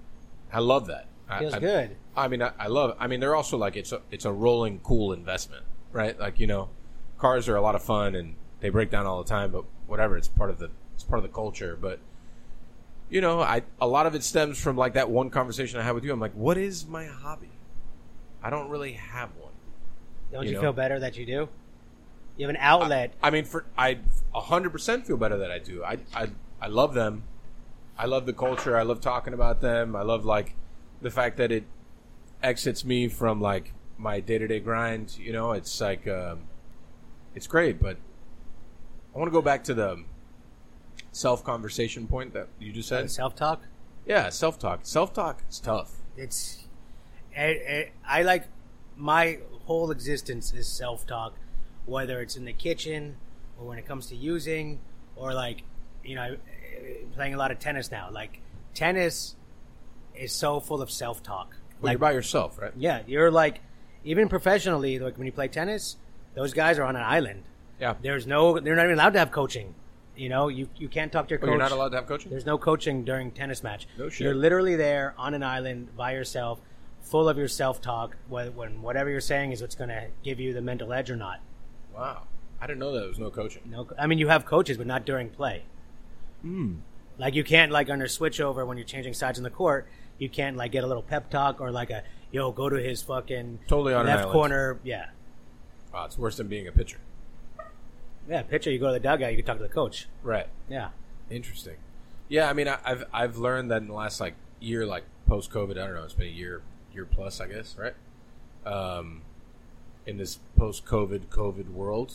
I love that. I- Feels I, good. I mean, I, I love. I mean, they're also like it's a it's a rolling cool investment, right? Like you know, cars are a lot of fun and they break down all the time, but whatever. It's part of the it's part of the culture. But you know, I a lot of it stems from like that one conversation I had with you. I'm like, what is my hobby? I don't really have one. Don't You you, know? feel better that you do? You have an outlet. I mean, for I hundred percent feel better that I do. I, I I love them. I love the culture. I love talking about them. I love like the fact that it exits me from like my day to day grind. You know, it's like um, it's great. But I want to go back to the self conversation point that you just said. Self talk. Yeah, self talk. Self talk is tough. It's. I, I, I like my whole existence is self talk, whether it's in the kitchen or when it comes to using or like you know playing a lot of tennis now. Like tennis is so full of self talk. Well, Like you're by yourself, right? yeah, you're like even professionally. Like when you play tennis, those guys are on an island. Yeah. There's no. They're not even allowed to have coaching. You know, you you can't talk to your Oh, coach. you're not allowed to have coaching. There's no coaching during tennis match. No shit. You're literally there on an island by yourself, full of your self talk. When, when whatever you're saying is what's going to give you the mental edge or not. Wow, I didn't know that there was no coaching. No, I mean you have coaches, but not during play. Hmm. Like you can't like under switch over when you're changing sides in the court. You can't like get a little pep talk or like a yo go to his fucking Totally on left corner. Yeah, Wow, it's worse than being a pitcher. Yeah. Pitcher, you go to the dugout, you can talk to the coach. Right. Yeah, Interesting. Yeah, I mean, I, I've I've learned that in the last like year, like post COVID, I don't know, it's been a year year plus, I guess, right? Um, in this post COVID COVID world,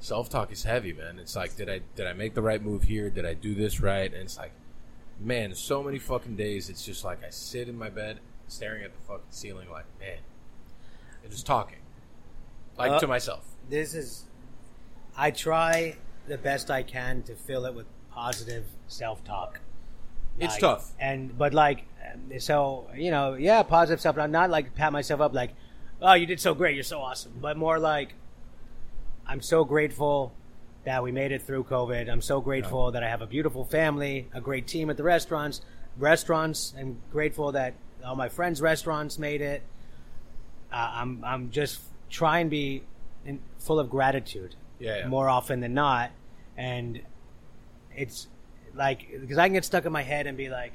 self talk is heavy, man. It's like, did I did I make the right move here? Did I do this right? And it's like, man, so many fucking days. It's just like I sit in my bed, staring at the fucking ceiling, like, man, and just talking, like Uh, to myself. this is. I try the best I can to fill it with positive self talk. It's tough. And but like, so you know, yeah, positive stuff. But I'm not like pat myself up like, oh, you did so great, you're so awesome. But more like, I'm so grateful that we made it through COVID. I'm so grateful that I have a beautiful family, a great team at the restaurants, restaurants. I'm grateful that all my friends' restaurants made it. Uh, I'm I'm just try and be in, full of gratitude Yeah, yeah. more often than not, and it's like because I can get stuck in my head and be like,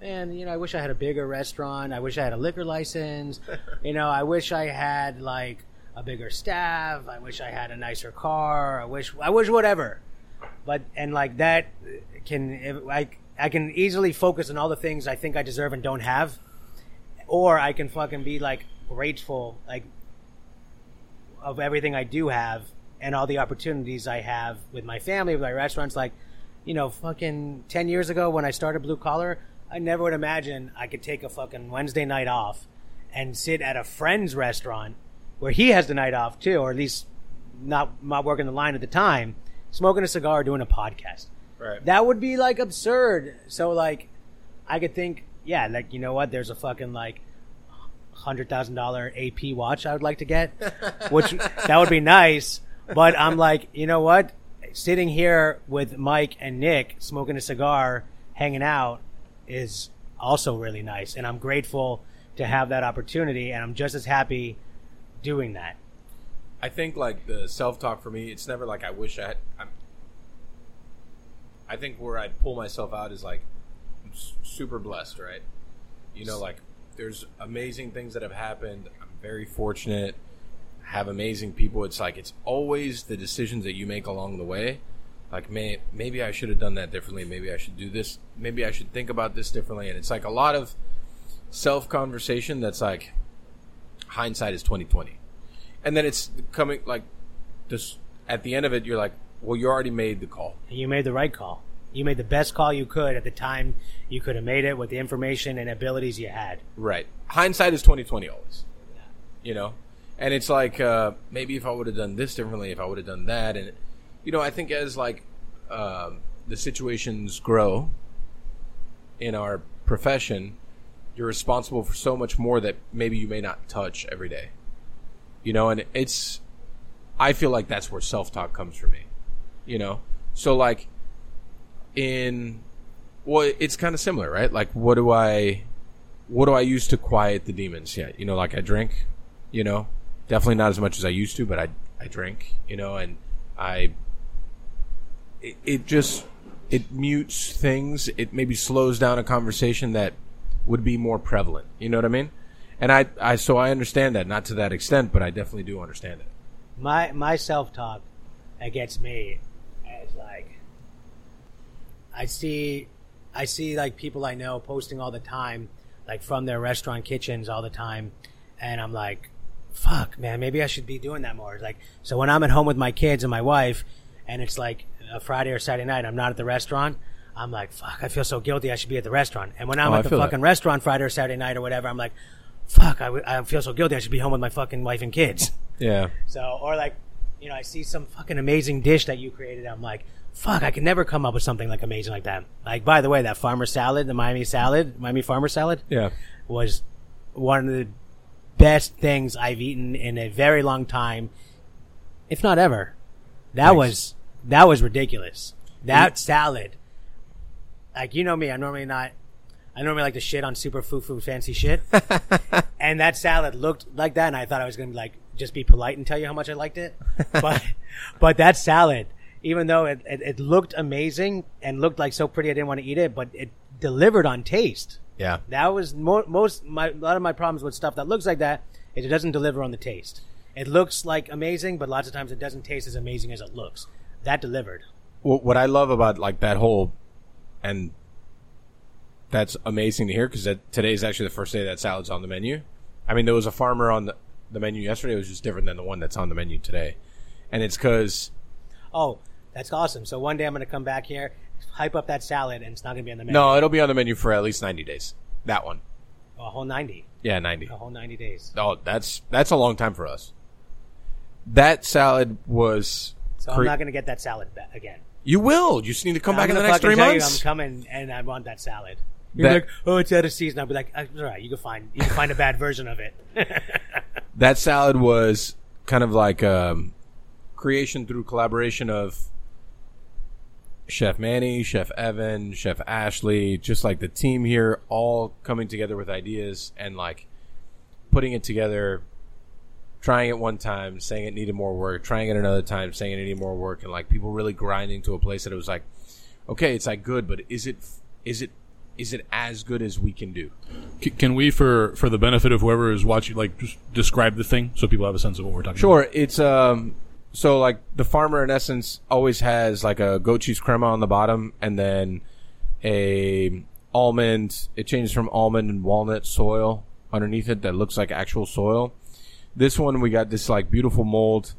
man, you know, I wish I had a bigger restaurant. I wish I had a liquor license. you know, I wish I had like a bigger staff. I wish I had a nicer car. I wish I wish whatever. But and like that can I I can easily focus on all the things I think I deserve and don't have, or I can fucking be like grateful like of everything I do have and all the opportunities I have with my family, with my restaurants. Like, you know, fucking 10 years ago when I started Blue Collar, I never would imagine I could take a fucking Wednesday night off and sit at a friend's restaurant where he has the night off too, or at least not, not working the line at the time, smoking a cigar, doing a podcast. Right. That would be like absurd. So, like, I could think, yeah, like, you know what? There's a fucking like, hundred thousand dollar AP watch I would like to get, which that would be nice. But I'm like, you know what? Sitting here with Mike and Nick smoking a cigar, hanging out, is also really nice, and I'm grateful to have that opportunity, and I'm just as happy doing that. I think like the self talk for me, it's never like I wish I had. I'm, I think where I'd pull myself out is like I'm super blessed, right? You know, like there's amazing things that have happened. I'm very fortunate. Have amazing people. It's like it's always the decisions that you make along the way. Like, may, maybe I should have done that differently. Maybe I should do this. Maybe I should think about this differently. And it's like a lot of self conversation that's like hindsight is twenty twenty and then it's coming like this at the end of it you're like well you already made the call And you made the right call. You made the best call you could at the time you could have made it with the information and abilities you had. right hindsight is 2020 always you know and it's like uh, maybe if i would have done this differently if i would have done that and you know i think as like um, the situations grow in our profession you're responsible for so much more that maybe you may not touch every day. You know and it's i feel like that's where self-talk comes for me you know? So like in well it's kind of similar right? Like what do i what do i use to quiet the demons yeah you know like i drink you know definitely not as much as i used to but i i drink you know and i it, it just it mutes things. It maybe slows down a conversation that would be more prevalent. You know what i mean? And i i so i understand that not to that extent but i definitely do understand it. My my self talk gets me is like I see I see like people I know posting all the time, like from their restaurant kitchens all the time, and I'm like, fuck man, maybe I should be doing that more. Like so when I'm at home with my kids and my wife, and it's like a Friday or Saturday night, I'm not at the restaurant. I'm like, fuck, I feel so guilty. I should be at the restaurant. And when I'm Oh, I at the feel that. fucking restaurant Friday or Saturday night or whatever, I'm like, fuck, I, w- I feel so guilty. I should be home with my fucking wife and kids. yeah So, or like, you know, I see some fucking amazing dish that you created. I'm like, fuck, I can never come up with something like amazing like that. Like, by the way, that farmer salad, the Miami salad, Miami farmer salad, yeah was one of the best things I've eaten in a very long time, if not ever. That Thanks. was that was ridiculous. That salad, like you know me, I'm normally not. I normally like to shit on super foo foo fancy shit, and that salad looked like that, and I thought I was gonna like just be polite and tell you how much I liked it, but but that salad, even though it, it, it looked amazing and looked like so pretty, I didn't want to eat it, but it delivered on taste. Yeah That was mo- most my a lot of my problems with stuff that looks like that is it doesn't deliver on the taste. It looks like amazing, but lots of times it doesn't taste as amazing as it looks. That delivered. what, what I love about like that whole, and that's amazing to hear because today is actually the first day that salad's on the menu. I mean, there was a farmer on the, the menu yesterday. It was just different than the one that's on the menu today, and it's because Oh, that's awesome! So one day I'm going to come back here, hype up that salad, and it's not going to be on the menu. no, it'll be on the menu for at least ninety days. That one, a whole ninety, yeah, ninety. a whole ninety days. Oh, that's that's a long time for us. That salad was So Cre- I'm not going to get that salad back again. You will. You just need to come back I'm in the gonna next fucking three tell you months. I'm coming and I want that salad. You're That- like, oh, it's out of season. I'll be like, "Uh, all right, you can find you can find a bad version of it. that salad was kind of like um, creation through collaboration of Chef Manny, Chef Evan, Chef Ashley, just like the team here, all coming together with ideas and like putting it together, trying it one time, saying it needed more work, trying it another time, saying it needed more work, and like people really grinding to a place that it was like, okay, it's like good, but is it is it is it as good as we can do? Can we, for for the benefit of whoever is watching, like just describe the thing so people have a sense of what we're talking Sure, it's um so like the farmer in essence always has like a goat cheese crema on the bottom and then a almond it changes from almond and walnut soil underneath it that looks like actual soil. This one we got this like beautiful mold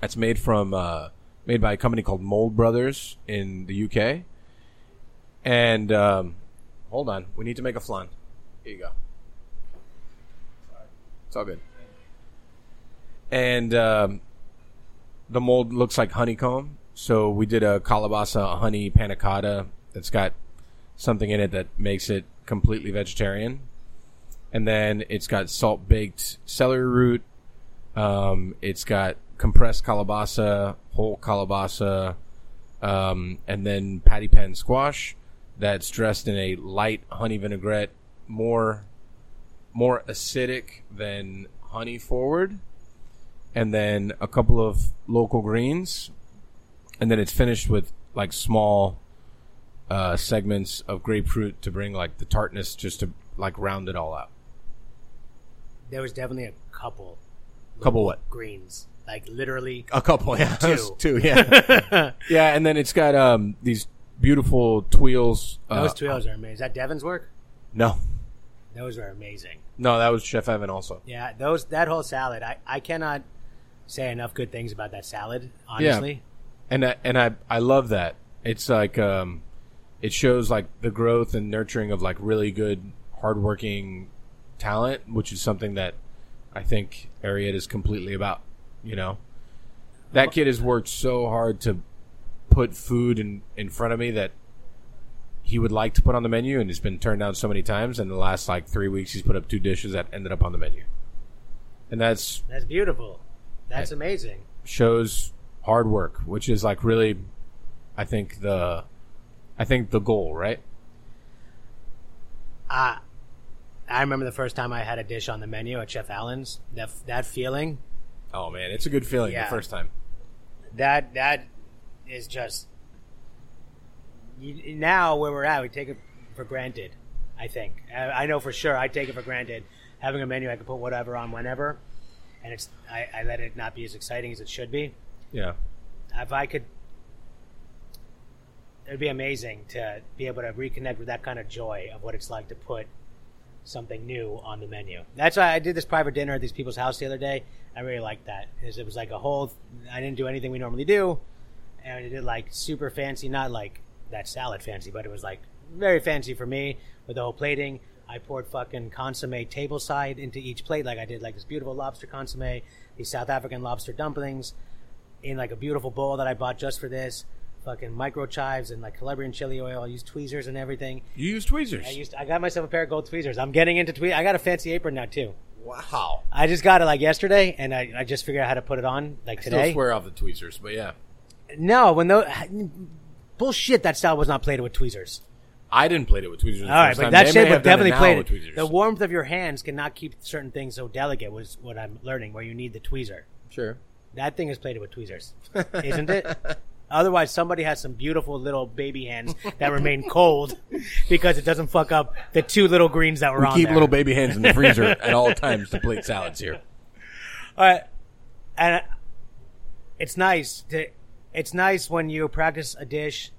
that's made from uh made by a company called Mold Brothers in the UK. And um hold on, we need to make a flan. Here you go. It's all good and um, the mold looks like honeycomb. So we did a calabaza honey panna cotta that's got something in it that makes it completely vegetarian, and then it's got salt baked celery root. Um, it's got compressed calabaza, whole calabaza, um, and then patty pan squash that's dressed in a light honey vinaigrette, more more acidic than honey forward and then a couple of local greens, and then it's finished with like small uh, segments of grapefruit to bring like the tartness just to like round it all out. there was definitely a couple Couple what? greens, like literally. A couple, yeah, Two. two, yeah, yeah, and then it's got um these beautiful tuiles. Uh, Those tuiles are amazing. Is that Devin's work? No, Those are amazing. no, that was Chef Evan also. Yeah, those that whole salad. I, I cannot say enough good things about that salad. Honestly, and I, and I I love that. It's like um, it shows like the growth and nurturing of like really good, hardworking talent, which is something that I think Ariete is completely about. You know, that kid has worked so hard to put food in in front of me that he would like to put on the menu, and it's been turned down so many times. in the last like three weeks, he's put up two dishes that ended up on the menu, and that's that's beautiful. That's amazing. shows hard work, which is like really, I think the, I think the goal, right? Uh, I remember the first time I had a dish on the menu at Chef Allen's. That that feeling, Oh man, it's a good feeling Yeah. the first time. that that is just you, now where we're at. We take it for granted. I think I, I know for sure. I take it for granted having a menu. I can put whatever on whenever, and it's I, I let it not be as exciting as it should be. Yeah, if I could, it'd be amazing to be able to reconnect with that kind of joy of what it's like to put something new on the menu. That's why I did this private dinner at these people's house the other day. I really liked that because it was like a whole. I didn't do anything we normally do, and I did like super fancy, not like that salad fancy, but it was like very fancy for me with the whole plating. I poured fucking consomme tableside into each plate, like I did like this beautiful lobster consomme, these South African lobster dumplings in like a beautiful bowl that I bought just for this. Fucking micro chives and like Calabrian chili oil. I used tweezers and everything. you use tweezers. I used. I got myself a pair of gold tweezers. I'm getting into tweezers. I got a fancy apron now too. wow. I just got it like yesterday, and I, I just figured out how to put it on like today. Still swear off the tweezers, but yeah, No, when those bullshit, that style was not plated with tweezers. I didn't plate it with tweezers. The All right, first but time. that They shape may have done it definitely now plate with it. tweezers. The warmth of your hands cannot keep certain things so delicate. Was what I'm learning. Where you need the tweezer. sure. That thing is plated with tweezers, isn't it? Otherwise, somebody has some beautiful little baby hands that remain cold because it doesn't fuck up the two little greens that were We on keep there. little baby hands in the freezer at all times to plate salads here. All right, and it's nice to. It's nice when you practice a dish,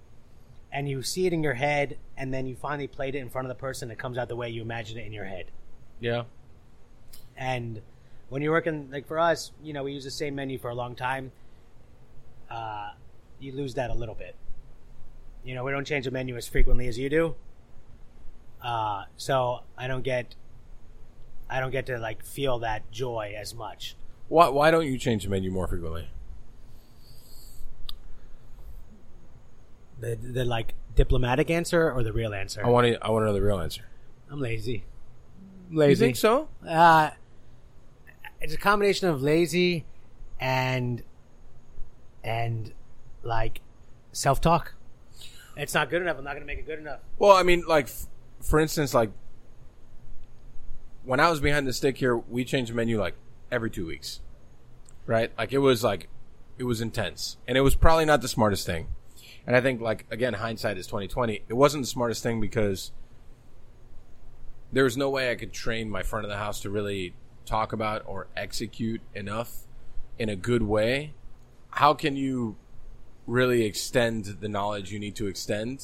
and you see it in your head, and then you finally played it in front of the person. It comes out the way you imagine it in your head. Yeah, And when you're working, like for us, you know, we use the same menu for a long time. Uh, you lose that a little bit. You know, we don't change the menu as frequently as you do. Uh, so I don't get, I don't get to like feel that joy as much. why why don't you change the menu more frequently? The the like diplomatic answer or the real answer? I want to. I want to know the real answer. I'm lazy. Lazy. You think so? Uh, it's a combination of lazy and and like self talk. It's not good enough. I'm not going to make it good enough. Well, I mean, like f- for instance, like when I was behind the stick here, we changed the menu like every two weeks, right? Like it was like it was intense, and it was probably not the smartest thing. And I think, like again, hindsight is twenty twenty. It wasn't the smartest thing because there was no way I could train my front of the house to really talk about or execute enough in a good way. How can you really extend the knowledge you need to extend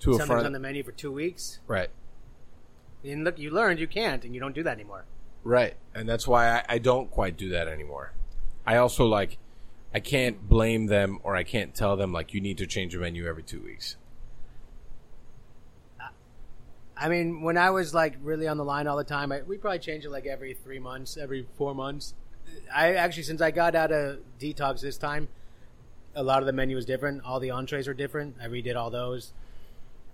to a Something's front? on the menu for two weeks. right. And look, you learned you can't, and you don't do that anymore. Right. And that's why I, I don't quite do that anymore. I also like I can't blame them or I can't tell them like you need to change your menu every two weeks. I mean, when I was like really on the line all the time, I, we probably change it like every three months, every four months. I actually, since I got out of detox this time, a lot of the menu was different. All the entrees are different. I redid all those.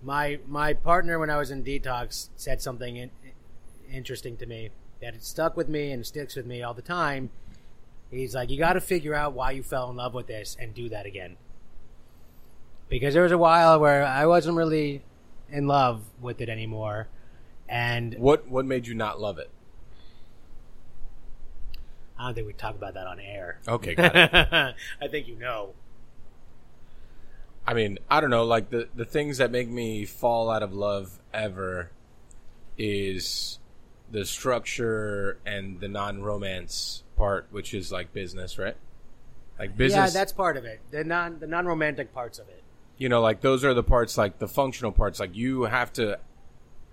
My my partner, when I was in detox, said something in, interesting to me that it stuck with me and sticks with me all the time. He's like, you got to figure out why you fell in love with this and do that again. Because there was a while where I wasn't really in love with it anymore, and What what made you not love it? I don't think we talk about that on air. Okay, got it. I think you know. I mean, I don't know, like the the things that make me fall out of love ever is the structure and the non-romance part, which is like business, right? Like business Yeah, that's part of it. The non the non romantic parts of it. you know like those are the parts like the functional parts like you have to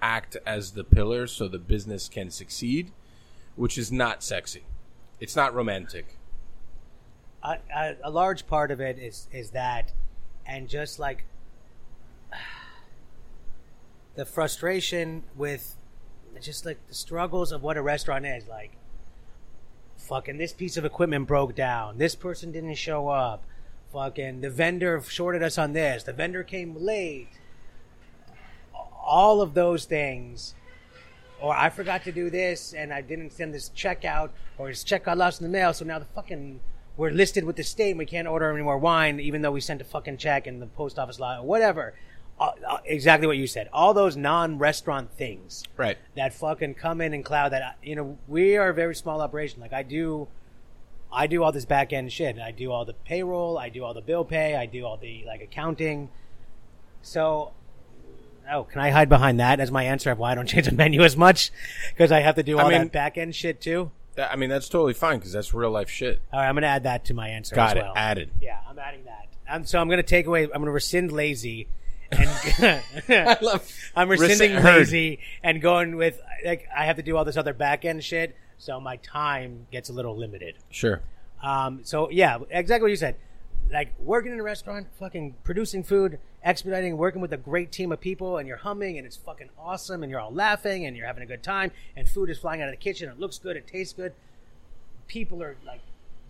act as the pillar so the business can succeed which is not sexy it's not romantic a, a, a large part of it is is that, and just like the frustration with just like the struggles of what a restaurant is like. Fucking this piece of equipment broke down. This person didn't show up. Fucking the vendor shorted us on this. The vendor came late. All of those things or I forgot to do this and I didn't send this check out, or his check got lost in the mail, so now the fucking we're listed with the state and we can't order any more wine, even though we sent a fucking check and the post office lot, whatever. Uh, uh, exactly what you said. All those non-restaurant things right that fucking come in and cloud that. You know, we are a very small operation. Like I do, I do all this back end shit. I do all the payroll. I do all the bill pay. I do all the like accounting. So Oh, can I hide behind that as my answer of why I don't change the menu as much? Because I have to do I all mean- that back end shit too. That- i mean that's totally fine because that's real life shit All right, I'm going to add that to my answer got as it well. added Yeah, I'm adding that. Um, so I'm going to take away. I'm going to rescind lazy, and I love I'm rescinding Rescind- lazy and going with like I have to do all this other back end shit. So my time gets a little limited. sure Um, so yeah, exactly what you said. Like working in a restaurant, fucking producing food, expediting, working with a great team of people, and you're humming, and it's fucking awesome, and you're all laughing, and you're having a good time, and food is flying out of the kitchen. It looks good, it tastes good. People are like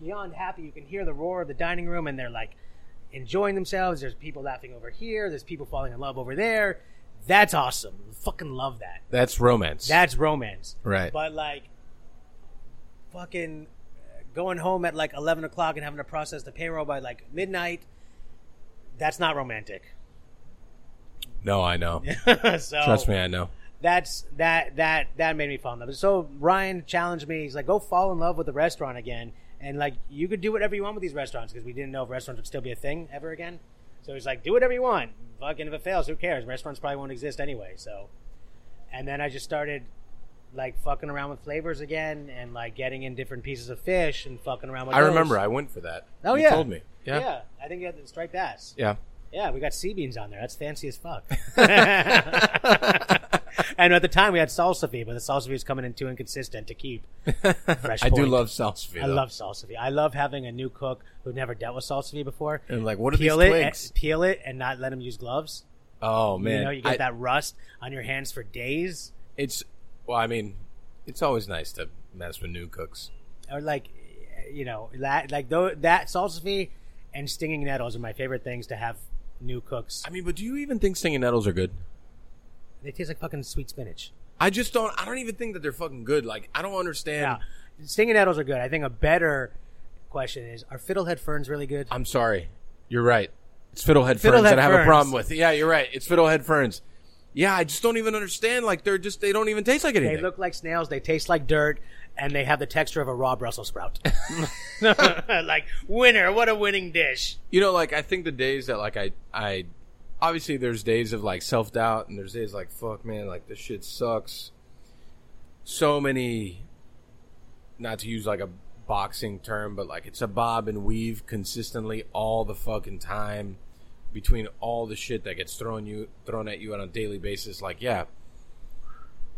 beyond happy. You can hear the roar of the dining room, and they're like enjoying themselves. There's people laughing over here. There's people falling in love over there. That's awesome. Fucking love that. that's romance That's romance. right But like, fucking uh, going home at like eleven o'clock and having to process the payroll by like midnight. That's not romantic. no i know so trust me i know that's that that that made me fall in love. So Ryan challenged me. He's like, "Go fall in love with the restaurant again." And like, you could do whatever you want with these restaurants because we didn't know if restaurants would still be a thing ever again. So he's like, "Do whatever you want. Fucking if it fails, who cares? Restaurants probably won't exist anyway." So, and then I just started like fucking around with flavors again and like getting in different pieces of fish and fucking around with. i those. remember i went for that Oh You yeah, told me Yeah. yeah I think you had the striped bass. yeah Yeah, we got sea beans on there. That's fancy as fuck. and at the time we had salsify, but the salsify was coming in too inconsistent to keep. Fresh i do point. love salsify I though. love salsify. I love having a new cook who never dealt with salsify before. and like what are Peel these it, twigs peel it, and not let him use gloves. oh man you know, you get I- that rust on your hands for days, it's well i mean it's always nice to mess with new cooks or like, eh, you know, that like though that salsify and stinging nettles are my favorite things to have new cooks. I mean, but do you even think stinging nettles are good? They taste like fucking sweet spinach. I just don't. I don't even think that they're fucking good. Like, I don't understand. Yeah, stinging nettles are good. I think a better question is: Are fiddlehead ferns really good? I'm sorry. You're right. It's fiddlehead, ferns Fiddlehead that I have a problem with. Yeah, you're right. It's fiddlehead ferns. Yeah, I just don't even understand. Like, they're just they don't even taste like anything. They look like snails. They taste like dirt, and they have the texture of a raw Brussels sprout. like winner, what a winning dish! you know, like I think the days that like I I obviously there's days of like self doubt and there's days like fuck man, like this shit sucks. So many not to use like a boxing term, but like it's a bob and weave consistently all the fucking time between all the shit that gets thrown you thrown at you on a daily basis. Like, yeah.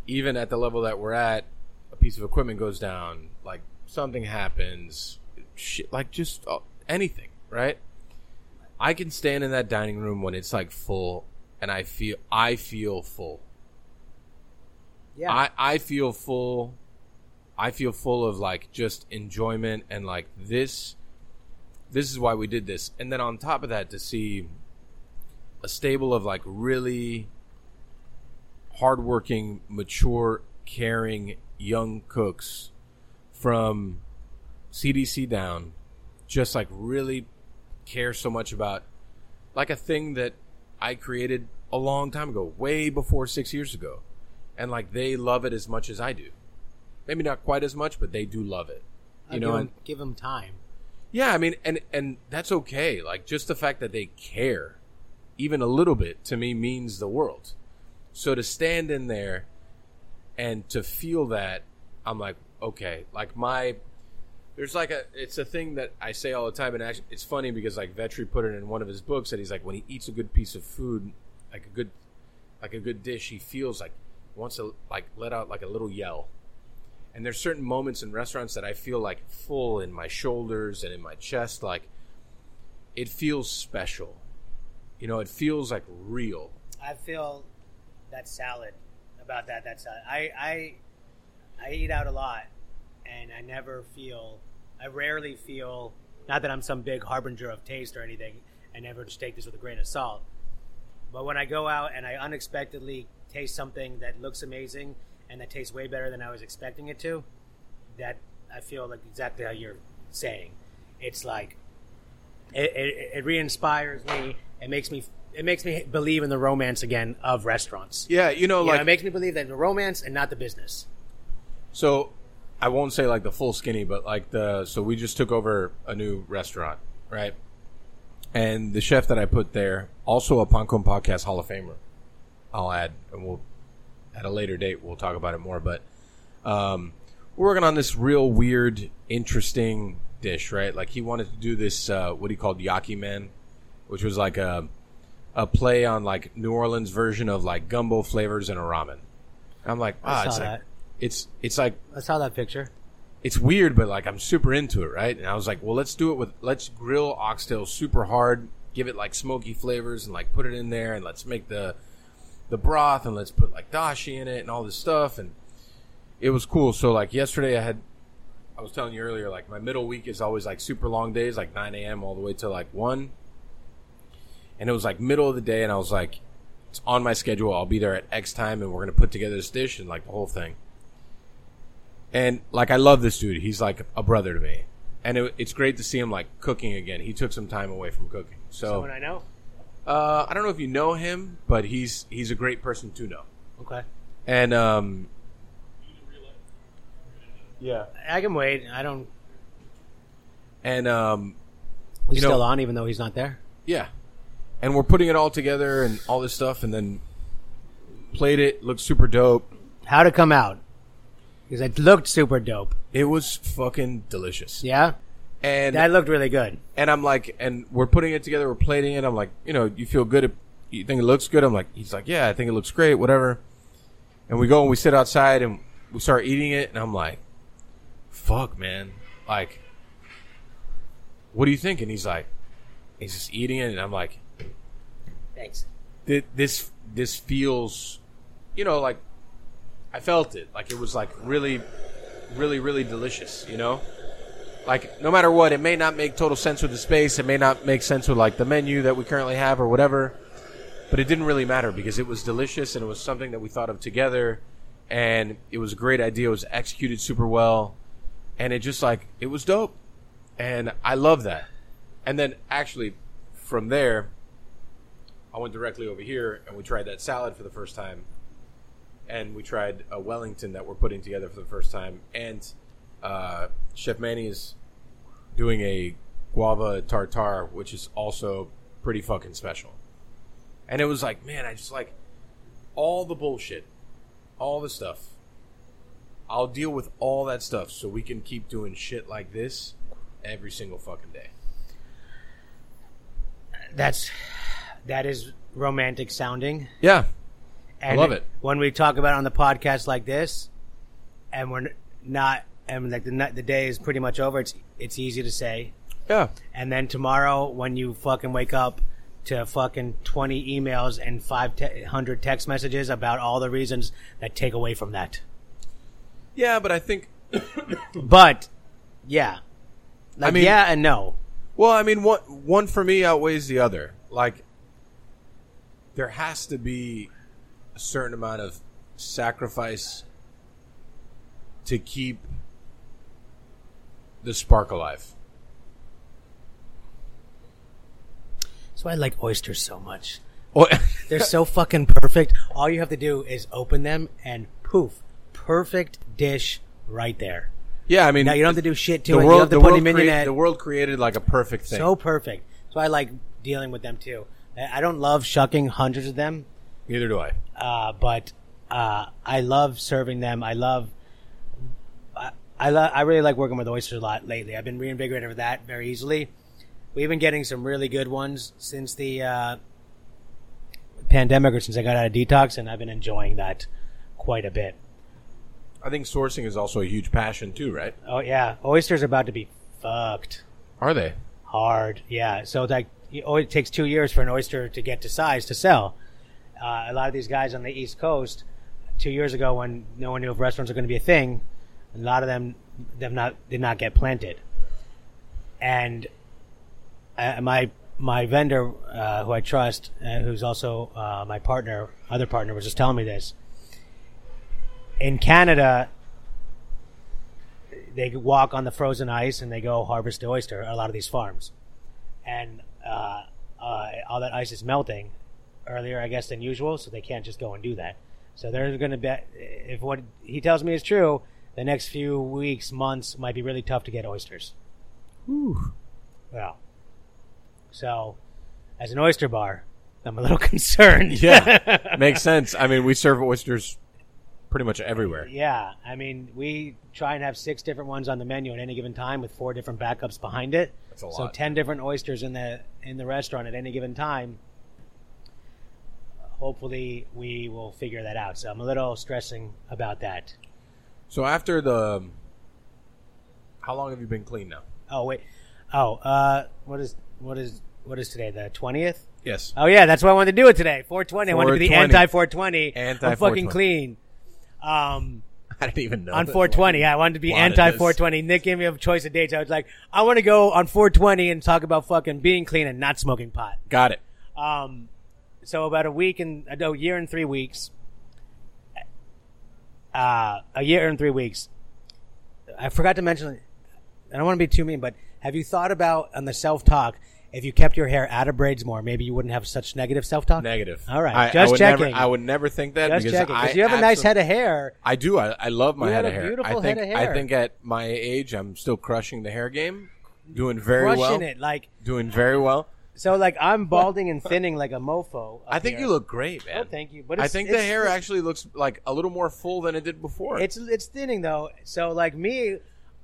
Even at the level that we're at, a piece of equipment goes down, like something happens, shit like just uh, anything, right? I can stand in that dining room when it's like full and I feel I feel full. Yeah, I, I feel full. I feel full of like just enjoyment and like this. This is why we did this, and then on top of that, to see a stable of like really hardworking, mature, caring young cooks from CDC down, just like really care so much about like a thing that I created a long time ago, way before six years ago and like they love it as much as I do. Maybe not quite as much, but they do love it. You I'll know, give and, give them time. yeah, I mean, and and that's okay. Like just the fact that they care, even a little bit, to me means the world. So to stand in there and to feel that, I'm like, okay, like my. There's like a, it's a thing that I say all the time, and actually, it's funny because like Vetri put it in one of his books that he's like, when he eats a good piece of food, like a good, like a good dish, he feels like wants to like let out like a little yell. And there's certain moments in restaurants that I feel like full in my shoulders and in my chest, like it feels special. You know, it feels like real. I feel that salad about that. That salad. I I I eat out a lot, and I never feel. I rarely feel. Not that I'm some big harbinger of taste or anything. I never just take this with a grain of salt. But when I go out and I unexpectedly taste something that looks amazing and that tastes way better than I was expecting it to, that I feel like exactly how you're saying. It's like it, it, it re-inspires me. It makes me it makes me believe in the romance again of restaurants. Yeah, you know, You know, like it makes me believe that the romance and not the business. So I won't say like the full skinny, but like the so we just took over a new restaurant, right? And the chef that I put there, also a Pan Con Podcast Hall of Famer. I'll add, and we'll at a later date we'll talk about it more. But um, we're working on this real weird, interesting dish, right? Like he wanted to do this uh, what he called yakamein, which was like a a play on like New Orleans version of like gumbo flavors and a ramen. I'm like, ah, I it's like that. It's it's like I saw that picture. it's weird, but like I'm super into it, right? And I was like, well, let's do it with let's grill oxtail super hard, give it like smoky flavors, and like put it in there, and let's make the the broth, and let's put like dashi in it, and all this stuff, and it was cool. So like yesterday, I had I was telling you earlier, like my middle week is always like super long days, like 9 a.m. all the way to like one, and it was like middle of the day, and I was like, it's on my schedule. I'll be there at X time, and we're gonna put together this dish and like the whole thing. And like I love this dude. He's like a brother to me, and it, it's great to see him like cooking again. He took some time away from cooking, so Someone I know. uh, I don't know if you know him, but he's he's a great person to know. Okay. And um, yeah, I can wait. I don't. and um, He's You know- still on, even though he's not there. yeah, and we're putting it all together and all this stuff, and then played it. Looked super dope. How'd it come out? Because it looked super dope. It was fucking delicious. Yeah, And that looked really good. and I'm like, and we're putting it together, we're plating it. I'm like, you know, you feel good. You think it looks good? I'm like, he's like, yeah, I think it looks great, whatever. And we go and we sit outside and we start eating it, and I'm like, fuck, man, like, what do you think? And he's like, he's just eating it, and I'm like, Thanks. This this feels, you know, like I felt it, like it was like really, really, really delicious, you know. Like no matter what, it may not make total sense with the space. It may not make sense with like the menu that we currently have or whatever. But it didn't really matter because it was delicious and it was something that we thought of together, and it was a great idea. It was executed super well, and it just like it was dope, and I love that. And then actually, from there, I went directly over here and we tried that salad for the first time, and we tried a Wellington that we're putting together for the first time, and uh, Chef Manny is doing a guava tartare, which is also pretty fucking special. And it was like, man, I just like all the bullshit, all the stuff. I'll deal with all that stuff so we can keep doing shit like this every single fucking day. That's that is romantic sounding. Yeah. And love it. when we talk about it on the podcast like this, and we're not, and like the the day is pretty much over. It's it's easy to say, Yeah. and then tomorrow when you fucking wake up to fucking twenty emails and five te- hundred text messages about all the reasons that take away from that. Yeah, but I think But yeah, like, mean- yeah and no. Well, I mean, one one for me outweighs the other. Like, there has to be certain amount of sacrifice to keep the spark alive. That's why I like oysters so much. Oh, They're so fucking perfect. All you have to do is open them and poof, perfect dish right there. yeah, I mean, Now you don't have to do shit to the it. you world, have to the, put world them in create- your net. the world created like a perfect thing. So perfect. So I like dealing with them too. I don't love shucking hundreds of them, Neither do I. uh, but uh, I love serving them. I love. I I, lo- I really like working with oysters a lot lately. I've been reinvigorated with that very easily. We've been getting some really good ones since the uh, pandemic or since I got out of detox, and I've been enjoying that quite a bit. I think sourcing is also a huge passion too, right? Oh yeah, oysters are about to be fucked. Are they? hard. Yeah. So like, it takes two years for an oyster to get to size to sell. Uh, a lot of these guys on the East Coast, two years ago when no one knew if restaurants were going to be a thing, a lot of them them not did not get planted. And uh, my my vendor, uh, who I trust, uh, who's also uh, my partner, other partner, was just telling me this. In Canada, they walk on the frozen ice and they go harvest the oyster. A lot of these farms, and uh, uh, all that ice is melting earlier, I guess, than usual, so they can't just go and do that. So they're going to bet if what he tells me is true, the next few weeks, months might be really tough to get oysters. Whew. Well, so as an oyster bar, I'm a little concerned. Yeah, makes sense. I mean, we serve oysters pretty much everywhere. Yeah, I mean, we try and have six different ones on the menu at any given time with four different backups behind it. That's a So ten different oysters in the in the restaurant at any given time. Hopefully, we will figure that out. So I'm a little stressing about that. So after the, how long have you been clean now? Oh wait, oh uh, what is what is what is today? The twentieth. Yes. Oh yeah, that's why I wanted to do it today. 420. I wanted to be the anti 420. Anti- I'm fucking 420. clean. Um, I didn't even know. on 420. I wanted to be anti 420. Nick gave me a choice of dates. I was like, I want to go on 420 and talk about fucking being clean and not smoking pot. Got it. Um, so about a week and a year and three weeks. Uh, a year and three weeks. I forgot to mention. I don't want to be too mean, but have you thought about on the self talk? If you kept your hair out of braids more, maybe you wouldn't have such negative self talk. Negative. All right, I, I just would checking. Never, I would never think that Just because checking I you have a nice head of hair. I do. I, I love my You head of hair. beautiful I think, head of hair. I think at my age, I'm still crushing the hair game, doing very Crushing well. it like Doing very well. So. Like I'm balding and thinning like a mofo. I think here. you look great, man. Oh, thank you. But I it's- think the hair actually looks like a little more full than it did before. It's it's thinning though. So like me,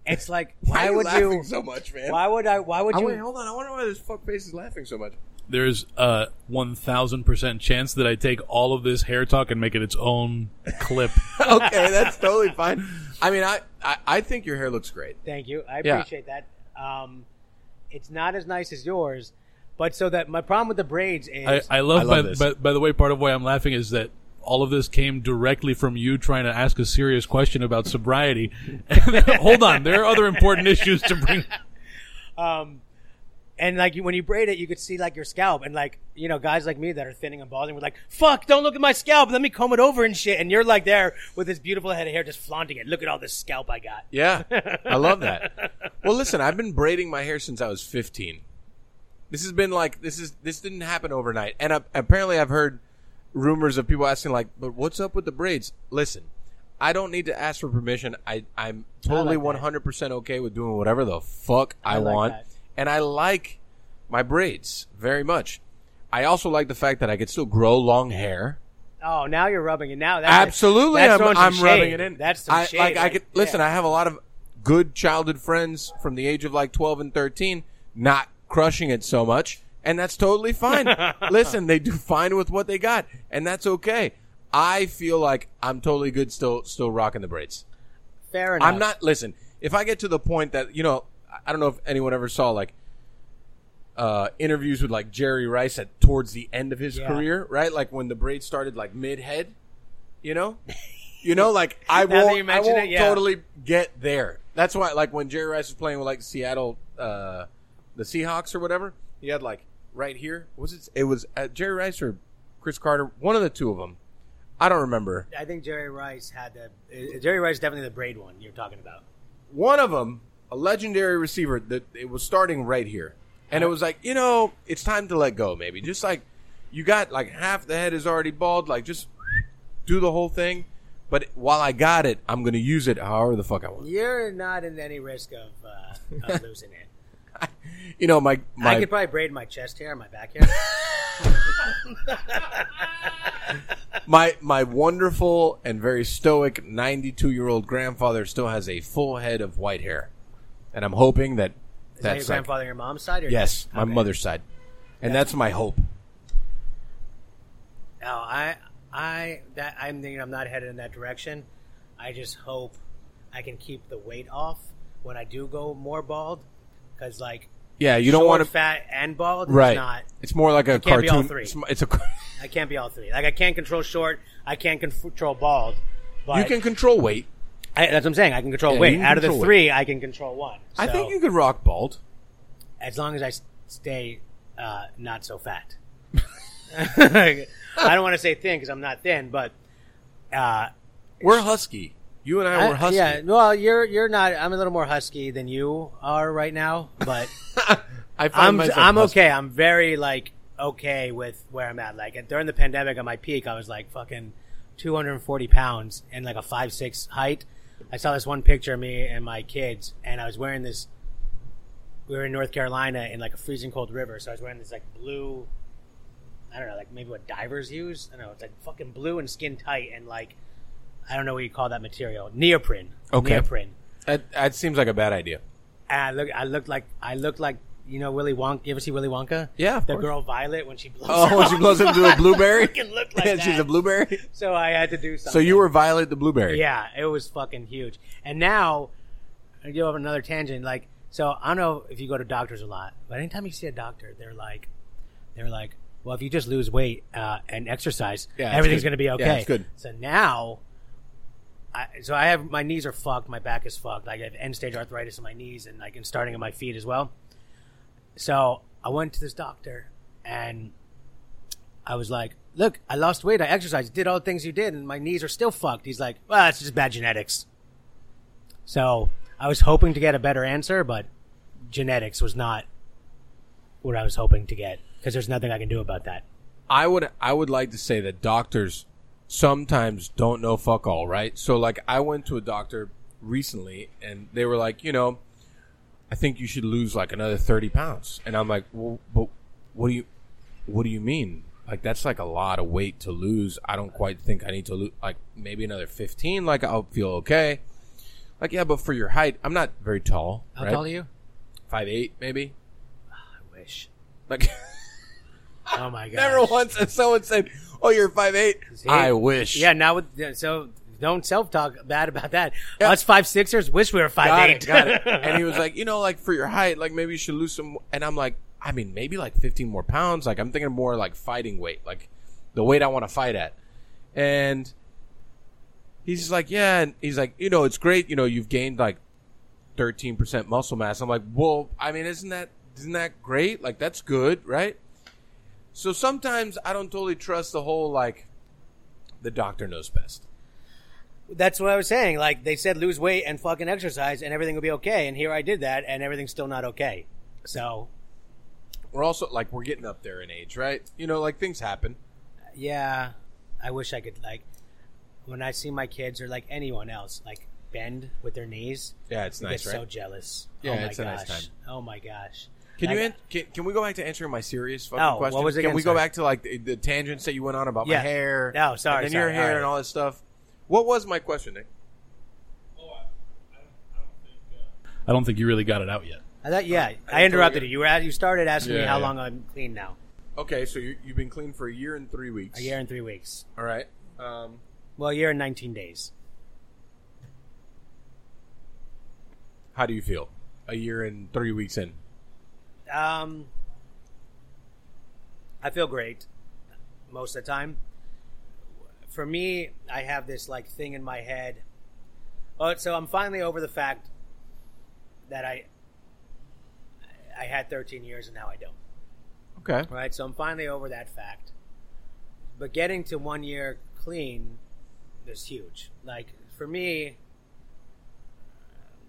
it's like Why why are you would laughing you? so much, man? Why would I? Why would Oh, you? wait, hold on. I wonder why this fuck face is laughing so much. There's a 1000% chance that I take all of this hair talk and make it its own clip. okay, that's totally fine. I mean, I, I, I think your hair looks great. Thank you. I Yeah. appreciate that. Um, it's not as nice as yours, but so that my problem with the braids is I, I love, I love by, this. by, by the way, part of why I'm laughing is that all of this came directly from you trying to ask a serious question about sobriety. Hold on, there are other important issues to bring. Um, and like you- when you braid it, you could see like your scalp, and like you know, guys like me that are thinning and balding were like, "Fuck, don't look at my scalp. Let me comb it over and shit." And you're like there with this beautiful head of hair, just flaunting it. Look at all this scalp I got. Yeah, I love that. Well, listen, I've been braiding my hair since I was 15. This has been like this is this didn't happen overnight, and uh, apparently I've heard rumors of people asking like, "But what's up with the braids?" Listen, I don't need to ask for permission. I I'm totally like 100 percent okay with doing whatever the fuck I, I like want, that. and I like my braids very much. I also like the fact that I could still grow long hair. Oh, now you're rubbing it. Now that's Absolutely, that's I'm, I'm rubbing it in. That's some I, shade. Like I could there. listen. I have a lot of good childhood friends from the age of like 12 and 13, not crushing it so much, and that's totally fine. listen, they do fine with what they got, and that's okay. I feel like I'm totally good still, still rocking the braids. Fair enough. I'm not. Listen, if I get to the point that you know, I don't know if anyone ever saw like uh, interviews with like Jerry Rice at towards the end of his Yeah. career, right? Like when the braids started like mid head, you know, you know, like I won't, you I won't it, yeah. totally get there. That's why, like when Jerry Rice was playing with like Seattle, uh, the Seahawks or whatever, he had like right here. Was it? It was uh, Jerry Rice or Chris Carter, one of the two of them. I don't remember. I think Jerry Rice had the uh, Jerry Rice definitely the braid one you're talking about. one of them, a legendary receiver, that it was starting right here, and it was like, you know, it's time to let go. Maybe just like you got like half the head is already bald, like just do the whole thing. But while I got it, I'm gonna use it however the fuck I want. You're not in any risk of, uh, of losing it. You know, my my I could probably braid my chest hair, and my back hair. my my wonderful and very stoic 92 year old grandfather still has a full head of white hair, and I'm hoping that Is that your that's like, grandfather on your mom's side? Or yes, my Okay. mother's side, and that's my hope. No, I, I, that I'm thinking I'm not headed in that direction. I just hope I can keep the weight off when I do go more bald, because like Yeah, you don't want to fat and bald. right. Is not. It's more like a can't be all cartoon. three. It's, it's a I can't be all three. Like I can't control short. I can't control bald. But you can control weight. I, that's what I'm saying. I can control Yeah, weight. can Out of the control weight. three, I can control one. I think you could rock bald. as long as I stay uh, not so fat. I don't want to say thin because I'm not thin, but uh, We're husky. You and I, were husky. yeah. Well, you're you're not. I'm a little more husky than you are right now, but I find I'm I'm okay. I'm very like okay with where I'm at. Like during the pandemic, at my peak, I was like fucking 240 pounds and like a five six height. I saw this one picture of me and my kids, and I was wearing this. We were in North Carolina in like a freezing cold river, so I was wearing this like blue. I don't know, like maybe what divers use. I don't know. It's like fucking blue and skin tight, and like I don't know what you call that material, neoprene. Okay. neoprene. That, that seems like a bad idea. And I look, I looked like, I looked like, you know, Willy Wonka. You ever see Willy Wonka? Yeah, of the course. girl Violet when she blows. Oh, when she blows up into a blueberry? fucking looked like yeah, that. she's a blueberry. So I had to do something. So you were Violet the blueberry. yeah, it was fucking huge. And now, I go off another tangent. Like, so I don't know if you go to doctors a lot, but anytime you see a doctor, they're like, they're like, well, if you just lose weight uh, and exercise, Yeah, everything's going to be Yeah, okay. it's good. So now, I, so I have my knees are fucked, my back is fucked. Like I have end stage arthritis in my knees and like and starting in my feet as well. So I went to this doctor and I was like, "Look, I lost weight, I exercised, did all the things you did, and my knees are still fucked." He's like, "Well, it's just bad genetics." So I was hoping to get a better answer, but genetics was not what I was hoping to get because there's nothing I can do about that. I would I would like to say that doctors sometimes don't know fuck all, right? So like I went to a doctor recently and they were like, you know, I think you should lose like another 30 pounds. And I'm like, well, but what do you, what do you mean? Like that's like a lot of weight to lose. I don't quite think I need to lose like maybe another 15. Like I'll feel okay. Like, yeah, but for your height, I'm not very tall. How right? tall are you? Five eight, maybe. Ah, I wish. Like, Oh my god! never once has someone said, "Oh, you're five eight. See? I wish. Yeah, now with so don't self talk bad about that. Yeah. Us five sixers wish we were five got eight. it, got it. And he was like, you know, like for your height, like maybe you should lose some. And I'm like, I mean, maybe like 15 more pounds. Like I'm thinking more like fighting weight, like the weight I want to fight at. and he's like, yeah, and he's like, you know, it's great. You know, you've gained like thirteen percent muscle mass. I'm like, well, I mean, isn't that isn't that great? Like, that's good, right? So sometimes I don't totally trust the whole like the doctor knows best. That's what I was saying. Like they said, lose weight and fucking exercise, and everything will be okay. And here I did that, and everything's still not okay. So We're also like we're getting up there in age, right? You know, like things happen. yeah, I wish I could like when I see my kids or like anyone else like bend with their knees. Yeah, it's I nice, get right? so jealous. Yeah, oh my it's a gosh. nice time. Oh my gosh. Can you Like, an- can, can we go back to answering my serious fucking Oh, what question? was it Can again? we go Sorry. back to like the, the tangents that you went on about Yeah. my hair? No, sorry, And then your sorry. hair All right. and all this stuff. What was my question, Nick? I don't think you really got it out yet. I thought, yeah, I I, interrupted you. You were at, you started asking me Yeah, how yeah. long I'm clean now. Okay, so you, you've been clean for a year and three weeks. A year and three weeks. All right. Um, Well, a year and 19 days. how do you feel? A year and three weeks in. Um, I feel great most of the time. For me, I have this like thing in my head. Oh, so I'm finally over the fact that I I had 13 years and now I don't. Okay. Right, so I'm finally over that fact. But getting to one year clean is huge. Like for me,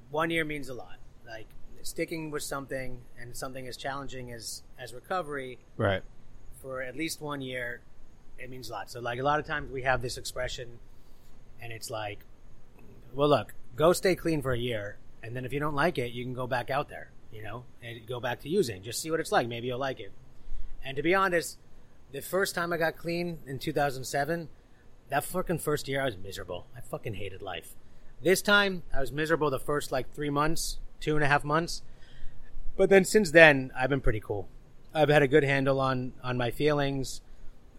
one year means a lot. Like sticking with something and something as challenging as as recovery Right. for at least one year, it means a lot. So like a lot of times we have this expression, and it's like, well, look, go stay clean for a year, and then if you don't like it, you can go back out there, you know, and go back to using. Just see what it's like. Maybe you'll like it. And to be honest, the first time I got clean in 2007, that fucking first year I was miserable. I fucking hated life. This time I was miserable the first like three months, two and a half months. But then since then, I've been pretty cool. I've had a good handle on on my feelings.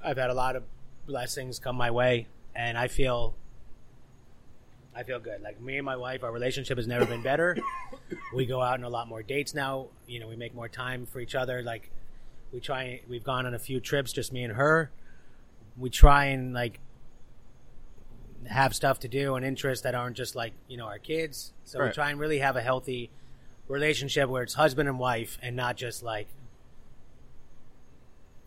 I've had a lot of blessings come my way, and I feel I feel good. Like me and my wife, our relationship has never been better. we go out on a lot more dates now. You know, we make more time for each other. Like we try. We've gone on a few trips, just me and her. We try and like have stuff to do and interests that aren't just like you know our kids. So we try and really have a healthy relationship where it's husband and wife and not just like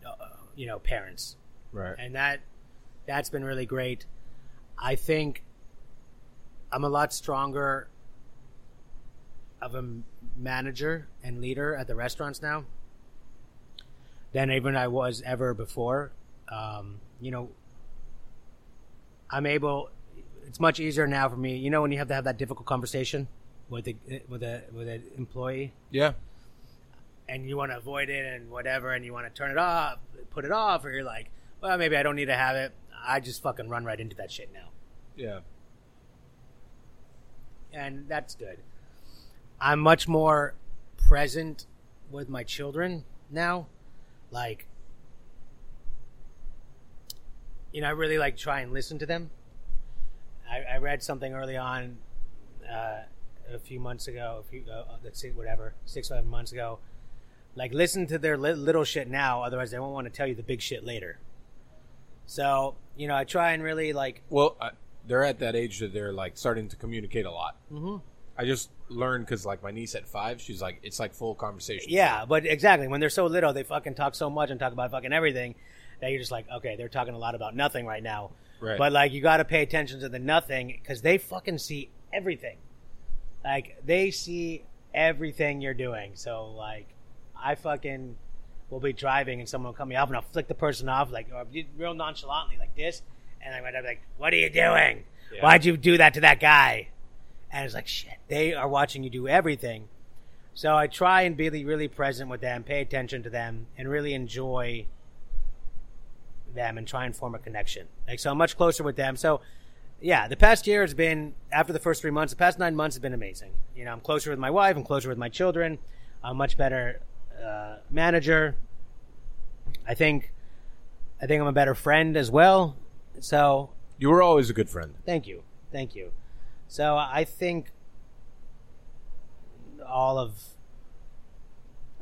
uh, you know parents Right. and that that's been really great i think i'm a lot stronger of a manager and leader at the restaurants now than even i was ever before um, you know i'm able it's much easier now for me you know when you have to have that difficult conversation with a with a with an employee Yeah. and you want to avoid it and whatever, and you want to turn it off, put it off, or you're like, well, maybe I don't need to have it. I just fucking run right into that shit now, Yeah. and that's good. I'm much more present with my children now, like. You know, I really like try and listen to them. I, I read something early on, uh, a few months ago, a few, uh, let's see, whatever, six, seven months ago, like listen to their li- little shit now otherwise they won't want to tell you the big shit later so you know i try and really like Well, I, they're at that age that they're like starting to communicate a lot. Mhm. I just learned because like my niece at five, she's like it's like full conversation. yeah but exactly when they're so little they fucking talk so much and talk about fucking everything that you're just like okay they're talking a lot about nothing right now. Right. but like you got to pay attention to the nothing because they fucking see everything. Like they see everything you're doing. So like i fucking will be driving and someone will cut me off and i'll flick the person off like or real nonchalantly like this. And i'm like what are you doing? Yeah. why'd you do that to that guy? And it's like shit they are watching you do everything. So i try and be really, really present with them pay attention to them and really enjoy them and try and form a connection like so i'm much closer with them so yeah, the past year has been after the first three months. The past nine months have been amazing. You know, I'm closer with my wife. I'm closer with my children. I'm a much better uh, manager. I think, I think I'm a better friend as well. So You were always a good friend. thank you, thank you. So I think all of,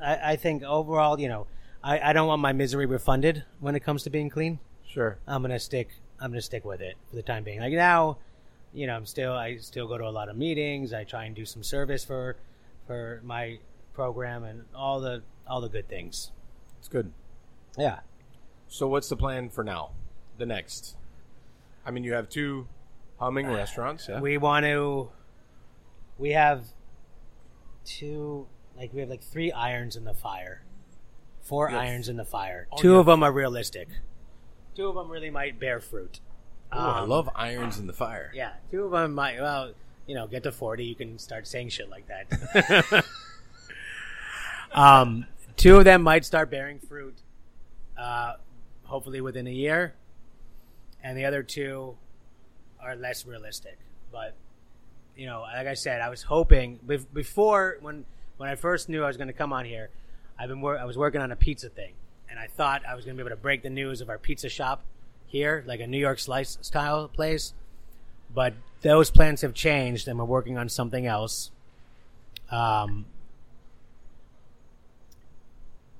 I, I think overall, you know, I, I don't want my misery refunded when it comes to being clean. Sure. I'm gonna stick. I'm gonna stick with it for the time being. Like now, you know, I'm still I still go to a lot of meetings. I try and do some service for for my program and all the all the good things. It's good. Yeah. So what's the plan for now? The next. I mean, you have two humming uh, restaurants. Yeah. We want to. We have two, like we have like three irons in the fire, four You have- irons in the fire. Oh, two you of them are realistic. Two of them really might bear fruit. Ooh, I Um, love irons in the fire. Yeah, two of them might. Well, you know, get to forty, you can start saying shit like that. um, two of them might start bearing fruit, uh, hopefully within a year, and the other two are less realistic. But you know, like I said, I was hoping bef- before when when I first knew I was going to come on here, I've been wor- I was working on a pizza thing, and I thought I was going to be able to break the news of our pizza shop here, like a New York slice style place. But those plans have changed, and we're working on something else. Um,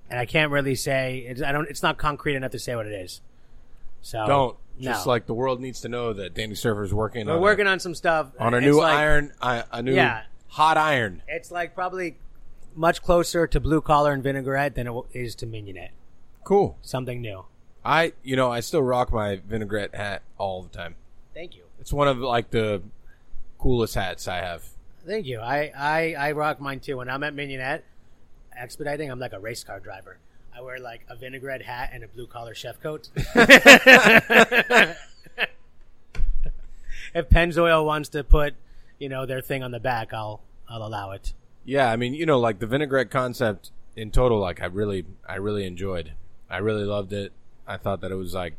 and I can't really say it's, I don't. It's not concrete enough to say what it is. So Don't. no. Just like the world needs to know that Danny Serfer is working we're on working on some stuff on a new like- iron, A new Yeah. hot iron. It's like probably much closer to blue collar and vinaigrette than it is to mignonette. Cool. Something new. I, you know, I still rock my vinaigrette hat all the time. Thank you. It's one of like the coolest hats I have. Thank you. I, I, I rock mine too. When I'm at Mignonette expediting, I'm like a race car driver. I wear like a vinaigrette hat and a blue collar chef coat. if Pennzoil wants to put, you know, their thing on the back, I'll I'll allow it. Yeah, I mean, you know, like the vinaigrette concept in total, like I really, I really enjoyed. I really loved it. I thought that it was like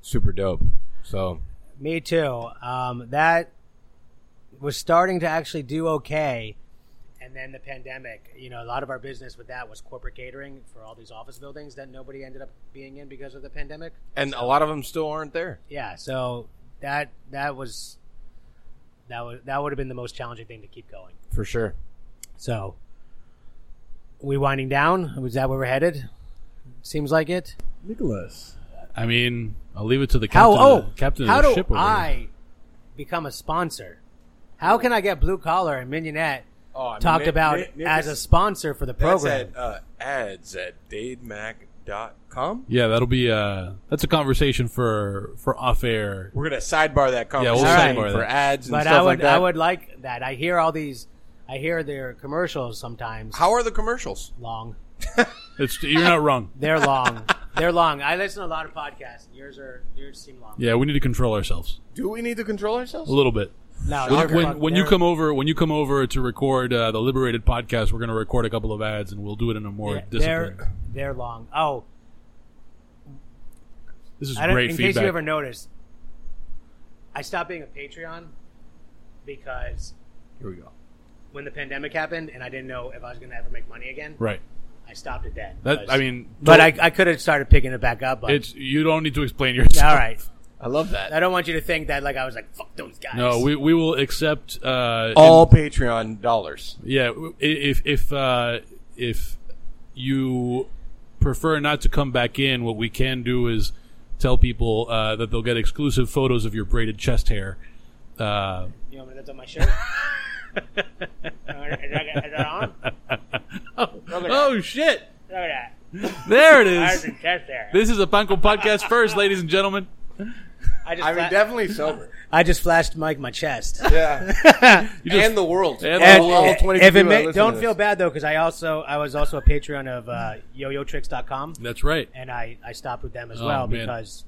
super dope. So Me too. Um, that was starting to actually do okay, and then the pandemic. You know, a lot of our business with that was corporate catering for all these office buildings that nobody ended up being in because of the pandemic. and a lot of them still aren't there. Yeah, so that that was that was that would have been the most challenging thing to keep going. For sure. So, we winding down? Was that where we're headed? Seems like it. Nicholas. I mean, I'll leave it to the How? captain. Oh, of the, captain how of the do ship over here. I become a sponsor? How can I get Blue Collar and Mignonette Oh, I mean, talked Nick- about Nick- Nick as is- a sponsor for the That's program? at uh, ads at dademag.com. Yeah, that'll be uh that's a conversation for for off air. We're gonna sidebar that Yeah, we'll conversation sidebar for that. ads and but stuff I would like that. But I would like that. I hear all these. I hear their commercials sometimes How are the commercials? long. It's you're not wrong. They're long. They're long. I listen to a lot of podcasts. Yours are yours seem long. Yeah, we need to control ourselves Do we need to control ourselves? a little bit. No, When, they're when, fuck- when you they're- come over, when you come over to record uh, the Liberated podcast, we're going to record a couple of ads, and we'll do it in a more yeah, disciplined. they're they're long. Oh, This is I don't, great in feedback. case you ever noticed, I stopped being a Patreon because Here we go. when the pandemic happened and I didn't know if I was going to ever make money again, right. I stopped it then. That because- I mean, but I, I could have started picking it back up. But it's you don't need to explain yourself. all right. I love that. I don't want you to think that like I was like fuck those guys. No, we we will accept uh, All Patreon dollars. Yeah, i- if if uh, if you prefer not to come back in, what we can do is tell people uh, that they'll get exclusive photos of your braided chest hair. Uh, You want me to lift up my shirt? is, that, is that on? oh, oh, shit! Look at that. There it is. There's is. the chest there. This is a Pan Con podcast first, ladies and gentlemen. I just, I mean, fla- definitely sober. I just flashed Mike my chest. Yeah. You just- and the world. And And all- all 22 if it that ma- listen to don't this. feel bad though, because I also I was also a Patreon of uh, YoYoTricks.com, That's right. and I, I stopped with them as Oh, well man. because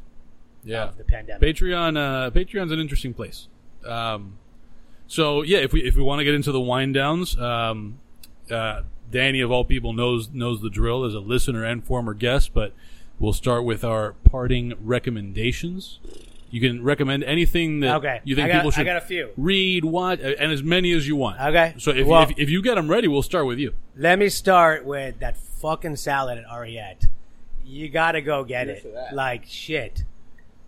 Yeah. of the pandemic. Patreon, uh, Patreon's an interesting place. Um, so yeah, if we if we want to get into the wind downs, um, uh, Danny of all people knows knows the drill as a listener and former guest. But we'll start with our parting recommendations. You can recommend anything that Okay, you think I got, people should I got a few. read, watch, uh, and as many as you want. Okay. So if, Well- if if you get them ready, we'll start with you. Let me start with that fucking salad at Ariete. You gotta go get Cheers it. Like shit.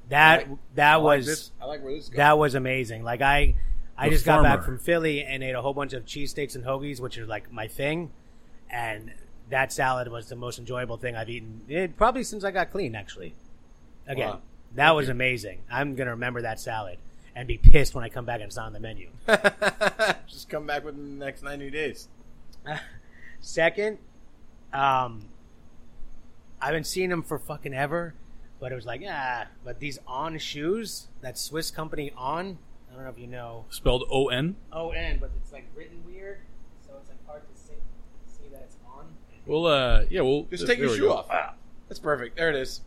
That like- that I like was this- I like where this is going. that was amazing. Like I I The just got back from Philly and ate a whole bunch of cheesesteaks and hoagies, which are like my thing. And that salad was the most enjoyable thing I've eaten. It, probably since I got clean, actually. Again, Wow. That was amazing. I'm gonna remember that salad and be pissed when I come back and it's not on the menu. Just come back within the next ninety days. Second, um, I've been seeing them for fucking ever, but it was like ah. But these On shoes, that Swiss company On, I don't know if you know Spelled O N. O N, but it's like written weird, so it's like hard to see, see that it's On. Well, uh, yeah, well, Just th- take your shoe go. off. That's perfect. There it is.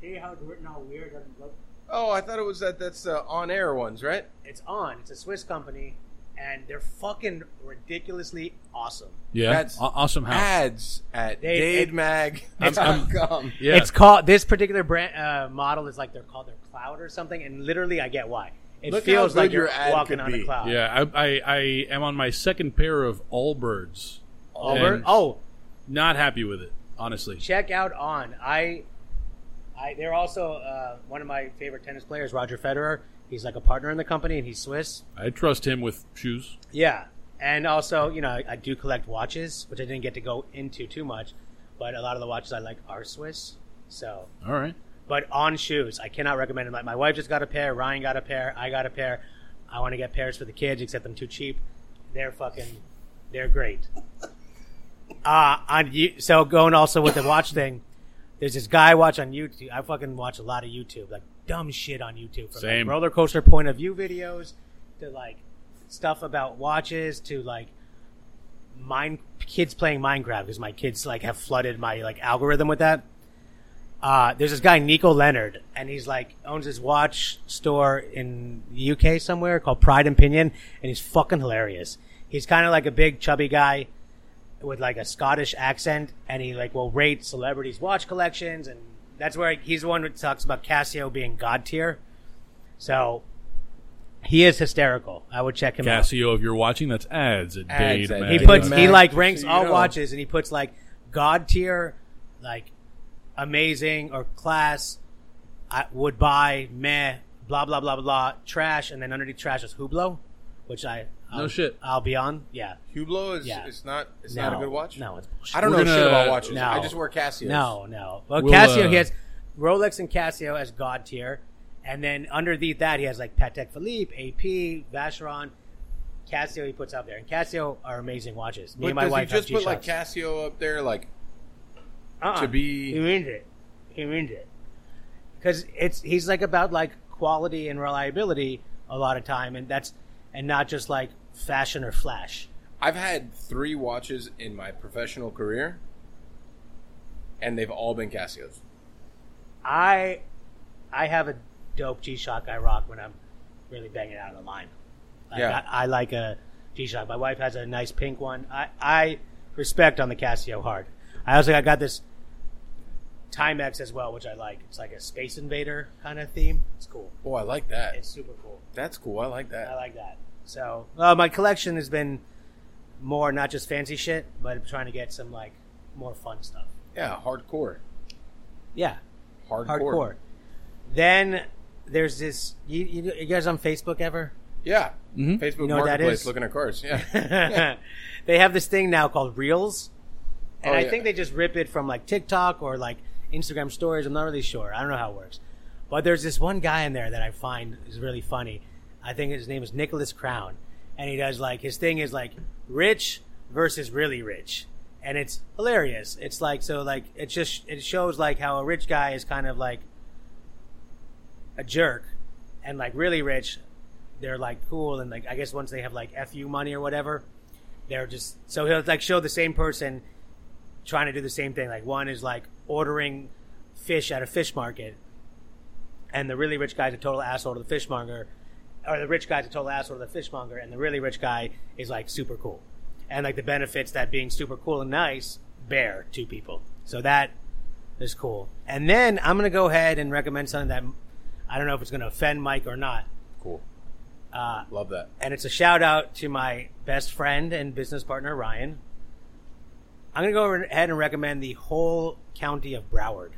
See how it's written all weird? Doesn't look. Oh, I thought it was that. That's uh, on air ones, right? It's On. It's a Swiss company, and they're fucking ridiculously awesome. Yeah, That's Aw- awesome house. Ads at They- it- DadeMag.com. Yeah, It's called this particular brand uh, model is like they're called their cloud or something, and literally I get why. It Look feels how like good you're ad walking could on a be. cloud. yeah. I, I I am on my second pair of Allbirds. Auburn. And Oh, Not happy with it, honestly. check out on. I, I. They're also uh, one of my favorite tennis players, Roger Federer. He's like a partner in the company, and he's Swiss. I trust him with shoes. Yeah, and also you know I, I do collect watches, which I didn't get to go into too much, but a lot of the watches I like are Swiss. So, All right. but on shoes, I cannot recommend them. Like my wife just got a pair, Ryan got a pair, I got a pair. I want to get pairs for the kids, except I'm too cheap. They're fucking, they're great. Uh, on you, so going also with the watch thing, there's this guy I watch on YouTube. I fucking watch a lot of YouTube, like dumb shit on YouTube, from Same. like roller coaster point of view videos to like stuff about watches to like mine kids playing Minecraft because my kids like have flooded my like algorithm with that. Uh, there's this guy Nico Leonard, and he's like owns his watch store in the UK somewhere called Pride and Pinion, and he's fucking hilarious. He's kind of like a big chubby guy with like a Scottish accent, and he like will rate celebrities' watch collections, and that's where he's the one who talks about Casio being god tier. So he is hysterical. I would check him out. Casio, if you're watching, that's ads at Ads Dade at He puts Mag, he like ranks all know. watches, and he puts like god tier, like amazing or class. I would buy meh, blah blah blah blah blah, trash, and then underneath trash is Hublot, which I No I'll, shit. I'll be on. Yeah, Hublot is Yeah. it's not it's no, not a good watch. No, it's bullshit. I don't We're know shit gonna- about watches. No. I just wear Casio. No, no. Well, We'll, Casio, uh, he has Rolex and Casio as god tier, and then underneath that he has like Patek Philippe, AP, Vacheron. Casio he puts up there, and Casio are amazing watches. Me But and my does wife he just have put like G-Shocks. Casio up there? Like Uh-uh. to be- He means it. He means it. Because it's he's like about like quality and reliability a lot of time, and that's and not just like fashion or flash. I've had three watches in my professional career, and they've all been Casios. I I have a dope G Shock I rock when I'm really banging out of the line. Like, Yeah. I, I like a G Shock. My wife has a nice pink one. I, I respect on the Casio hard. I also I got this Timex as well, which I like. It's like a Space Invader kind of theme. It's cool. Oh, I like that. It's super cool. That's cool. I like that. I like that. So uh, my collection has been more not just fancy shit, but I'm trying to get some like more fun stuff. Yeah, hardcore. Yeah, Hardcore. hardcore. Then there's this. You, you, you guys on Facebook ever? Yeah. Mhm. Facebook You know Marketplace is? looking at cars. Yeah. they have this thing now called Reels, and Oh, I yeah. think they just rip it from like TikTok or like Instagram Stories. I'm not really sure. I don't know how it works, but there's this one guy in there that I find is really funny. I think his name is Nicholas Crown, and he does like his thing is like rich versus really rich, and it's hilarious. It's like so like it just it shows like how a rich guy is kind of like a jerk, and like really rich, they're like cool. And like I guess once they have like fu money or whatever, they're just so he'll like show the same person trying to do the same thing. Like one is like ordering fish at a fish market, and the really rich guy's a total asshole to the fishmonger, or the rich guy's a total asshole to the fishmonger, and the really rich guy is like super cool, and like the benefits that being super cool and nice bear to people. So that is cool. And then I'm gonna go ahead and recommend something that I don't know if it's gonna offend Mike or not. cool. Uh, Love that. and it's a shout out to my best friend and business partner Ryan. I'm gonna go ahead and recommend the whole county of Broward.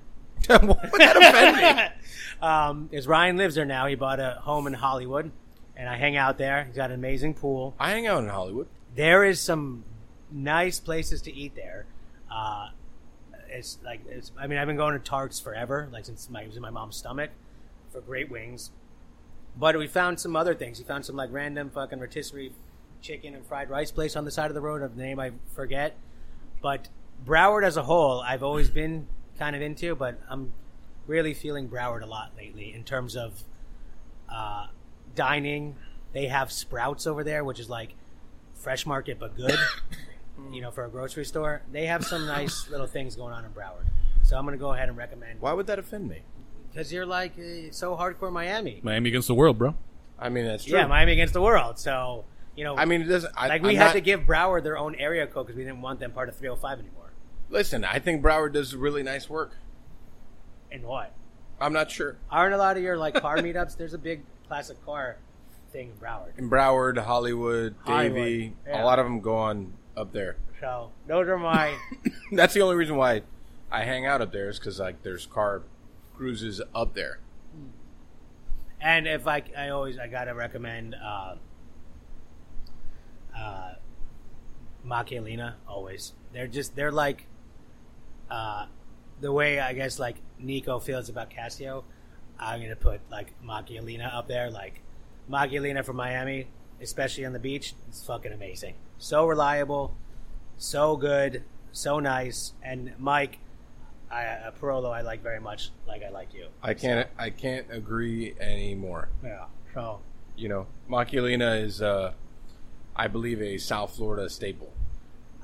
what would that offend me? um, as Ryan lives there now, he bought a home in Hollywood, and I hang out there. He's got an amazing pool. I hang out in Hollywood. There is some nice places to eat there. Uh, it's like it's, I mean I've been going to Tarks forever, like since my, it was in my mom's stomach. for great wings. But we found some other things. We found some like random fucking rotisserie chicken and fried rice place on the side of the road of the name I forget. But Broward as a whole, I've always been kind of into, but I'm really feeling Broward a lot lately in terms of uh, dining. They have Sprouts over there, which is like fresh market but good. you know, for a grocery store, they have some nice little things going on in Broward. So I'm going to go ahead and recommend Why would that offend me? because you're like uh, so hardcore Miami. Miami against the world, bro. I mean, that's true. Yeah, Miami against the world. So you know, I mean, it doesn't. I, like we I'm had not- to give Broward their own area code because we didn't want them part of 305 anymore. Listen. I think Broward does really nice work. And what? I'm not sure. Aren't a lot of your like car meetups? There's a big classic car thing in Broward. In Broward, Hollywood, Hollywood, Davie, yeah. a lot of them go on up there. So those are my That's the only reason why I hang out up there is because like there's car cruises up there. and if I I always I gotta recommend uh, uh, Macchialina always. They're just they're like uh, the way I guess like Nico feels about Casio. I'm gonna put like Macchialina up there, like Macchialina from Miami, especially on the beach. It's fucking amazing. So reliable, so good, so nice. And Mike, I, a Pirolo I like very much, like I like you. I can't. I can't agree anymore. Yeah. So You know, Macchialina is, uh, I believe, a South Florida staple.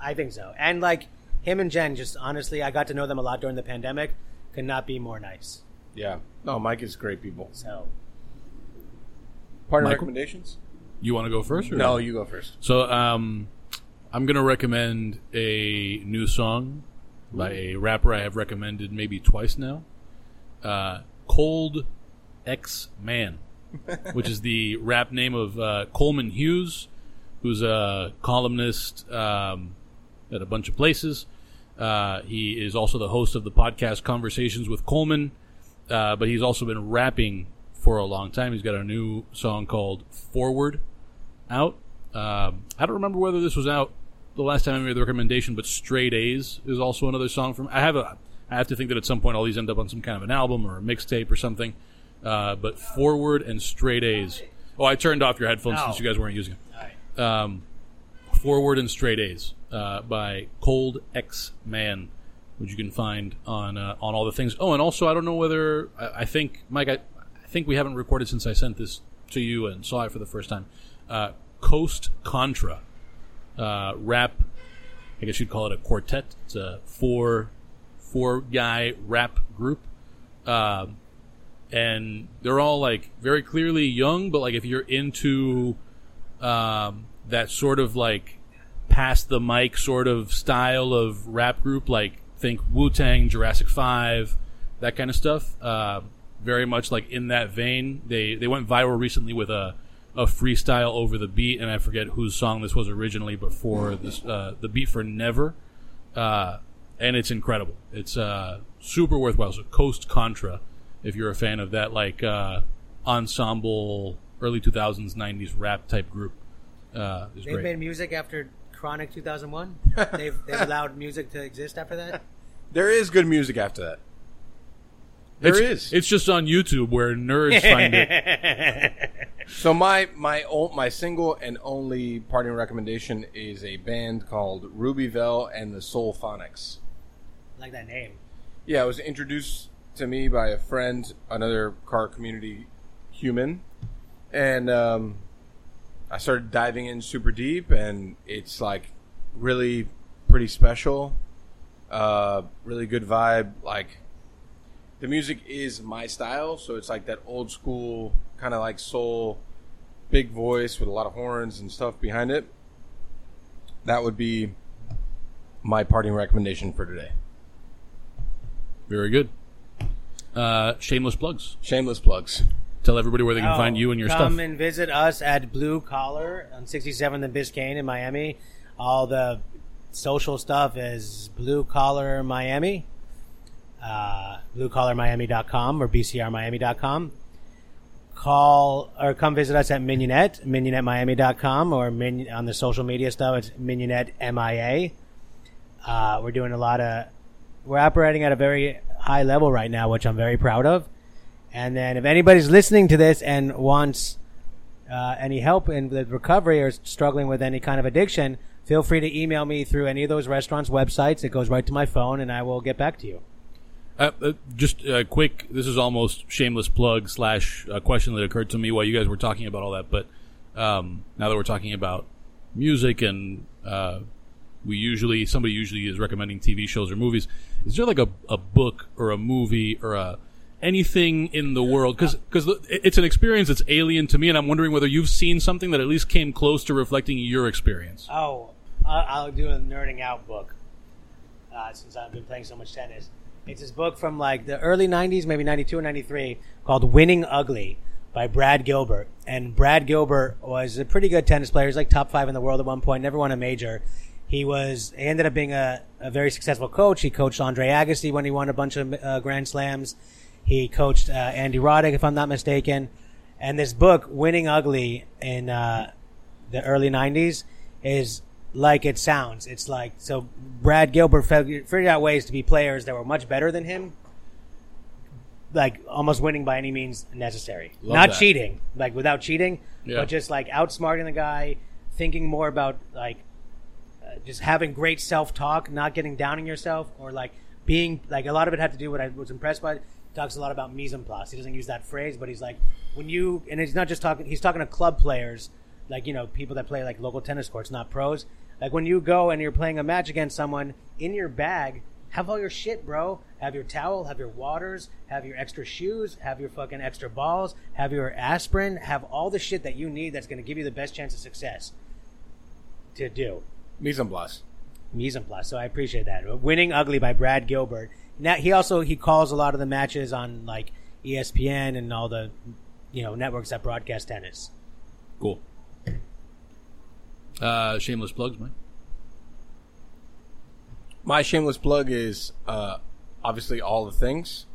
I think so. And like him and Jen, just honestly, I got to know them a lot during the pandemic. Could not be more nice. Yeah. No, Mike is great people. So Party Michael? recommendations? You want to go first? Or No, you go first. So, um, I'm gonna recommend a new song by a rapper I have recommended maybe twice now. Uh, Cold X Man, which is the rap name of uh, Coleman Hughes, who's a columnist um, at a bunch of places. Uh, he is also the host of the podcast Conversations with Coleman, uh, but he's also been rapping for a long time. He's got a new song called Forward out. Um, I don't remember whether this was out the last time I made the recommendation, but Straight A's is also another song from. I have a. I have to think that at some point all these end up on some kind of an album or a mixtape or something. Uh, but Forward and Straight A's. Oh, I turned off your headphones No. since you guys weren't using them. right. Um, Forward and Straight A's uh, by Cold X Man, which you can find on uh, on all the things. Oh, and also I don't know whether I, I think Mike, I, I think we haven't recorded since I sent this to you and saw it for the first time. Uh, Coast Contra uh, rap. I guess you'd call it a quartet. It's a four four guy rap group. Um and they're all like very clearly young, but like if you're into um, that sort of like pass the mic sort of style of rap group, like think Wu Tang, Jurassic Five, that kind of stuff. Uh, very much like in that vein. They they went viral recently with a a freestyle over the beat, and I forget whose song this was originally, but for this uh, the beat for Never, uh, and it's incredible. It's uh, super worthwhile. So Coast Contra, if you're a fan of that like uh, ensemble early 2000s 90s rap type group, uh, is great. made music after Chronic 2001. they've they've allowed music to exist after that. There is good music after that. There it's, is. It's just on YouTube where nerds find it. So my my o- my single and only party recommendation is a band called Ruby Velle and the Soulphonics. like that name. Yeah, it was introduced to me by a friend, another car community human, and um, I started diving in super deep, and it's like really pretty special. Uh, really good vibe. Like the music is my style, so it's like that old school kind of like soul, big voice with a lot of horns and stuff behind it. That would be my parting recommendation for today. Very good. Uh, shameless plugs. Shameless plugs. Tell everybody where they can Oh, find you and your come stuff. Come and visit us at Blue Collar on 67th and Biscayne in Miami. All the social stuff is Blue Collar Miami, uh, bluecollarmiami.com or bcrmiami.com. Call or come visit us at Mignonette, mignonettemiami.com or min, on the social media stuff, it's Mignonette MIA. Uh, we're doing a lot of, we're operating at a very high level right now, which I'm very proud of And then if anybody's listening to this and wants uh, any help in the recovery or struggling with any kind of addiction, feel free to email me through any of those restaurants' websites. It goes right to my phone, and I will get back to you. Uh, uh, just a quick. This is almost shameless plug slash uh, question that occurred to me while you guys were talking about all that. But um, now that we're talking about music and uh, we usually somebody usually is recommending TV shows or movies. Is there like a, a book or a movie or a anything in the world because because it's an experience that's alien to me, and I'm wondering whether you've seen something that at least came close to reflecting your experience. Oh, I'll, do a nerding out book uh, since I've been playing so much tennis. It's this book from like the early '90s, maybe '92 or '93, called "Winning Ugly" by Brad Gilbert. And Brad Gilbert was a pretty good tennis player. He's like top five in the world at one point. Never won a major. He was he ended up being a, a very successful coach. He coached Andre Agassi when he won a bunch of uh, Grand Slams. He coached uh, Andy Roddick, if I'm not mistaken. And this book, Winning Ugly, in uh, the early '90s, is like it sounds. It's like so. Brad Gilbert figured out ways to be players that were much better than him, like almost winning by any means necessary. Love Not that. cheating, like without cheating, Yeah. but just like outsmarting the guy, thinking more about like uh, just having great self talk, not getting down on yourself, or like being like a lot of it had to do what I was impressed by. Talks a lot about mise en place. He doesn't use that phrase, but he's like when you and he's not just talking. He's talking to club players, like you know people that play like local tennis courts, not pros. Like when you go and you're playing a match against someone in your bag. Have all your shit, bro. Have your towel, have your waters, have your extra shoes, have your fucking extra balls, have your aspirin, have all the shit that you need that's going to give you the best chance of success to do Mise en place. mise en place. So I appreciate that. Winning Ugly by Brad Gilbert. Now he also he calls a lot of the matches on like ESPN and all the you know networks that broadcast tennis. Cool. Uh, shameless plugs, Mike. My shameless plug is uh, obviously all the things.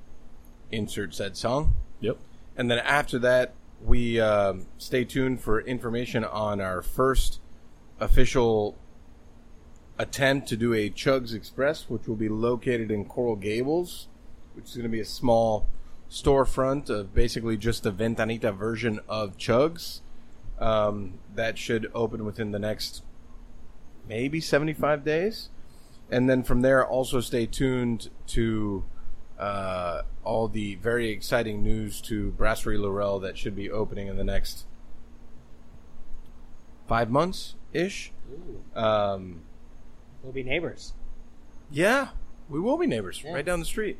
Insert said song. Yep. And then after that, we um, stay tuned for information on our first official attempt to do a Chugs Express, which will be located in Coral Gables, which is going to be a small storefront of basically just a Ventanita version of Chugs. Um, that should open within the next maybe 75 days. And then from there, also stay tuned to uh, all the very exciting news to Brasserie Laurel that should be opening in the next five months ish. Um, We'll be neighbors. yeah, we will be neighbors Yeah. right down the street.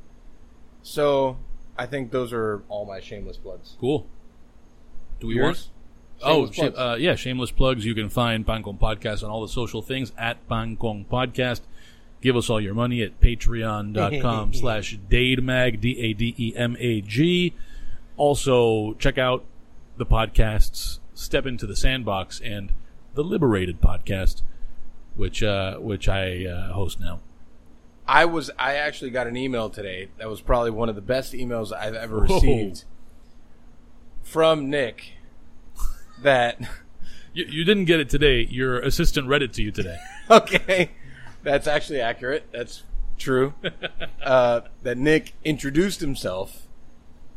So I think those are all my shameless plugs. Cool. Do we Yours? want? Oh, Shameless sh- plugs. uh, yeah, shameless plugs. You can find Pan Con Podcast on all the social things at Pan Con Podcast. Give us all your money at patreon.com slash dademag, D-A-D-E-M-A-G. Also, check out the podcasts Step Into the Sandbox and the Liberated Podcast, which, uh, which I uh, host now. I was I actually got an email today that was probably one of the best emails I've ever Whoa. received from Nick. That You, you didn't get it today. Your assistant read it to you today. okay, that's actually accurate. That's true. uh, that Nick introduced himself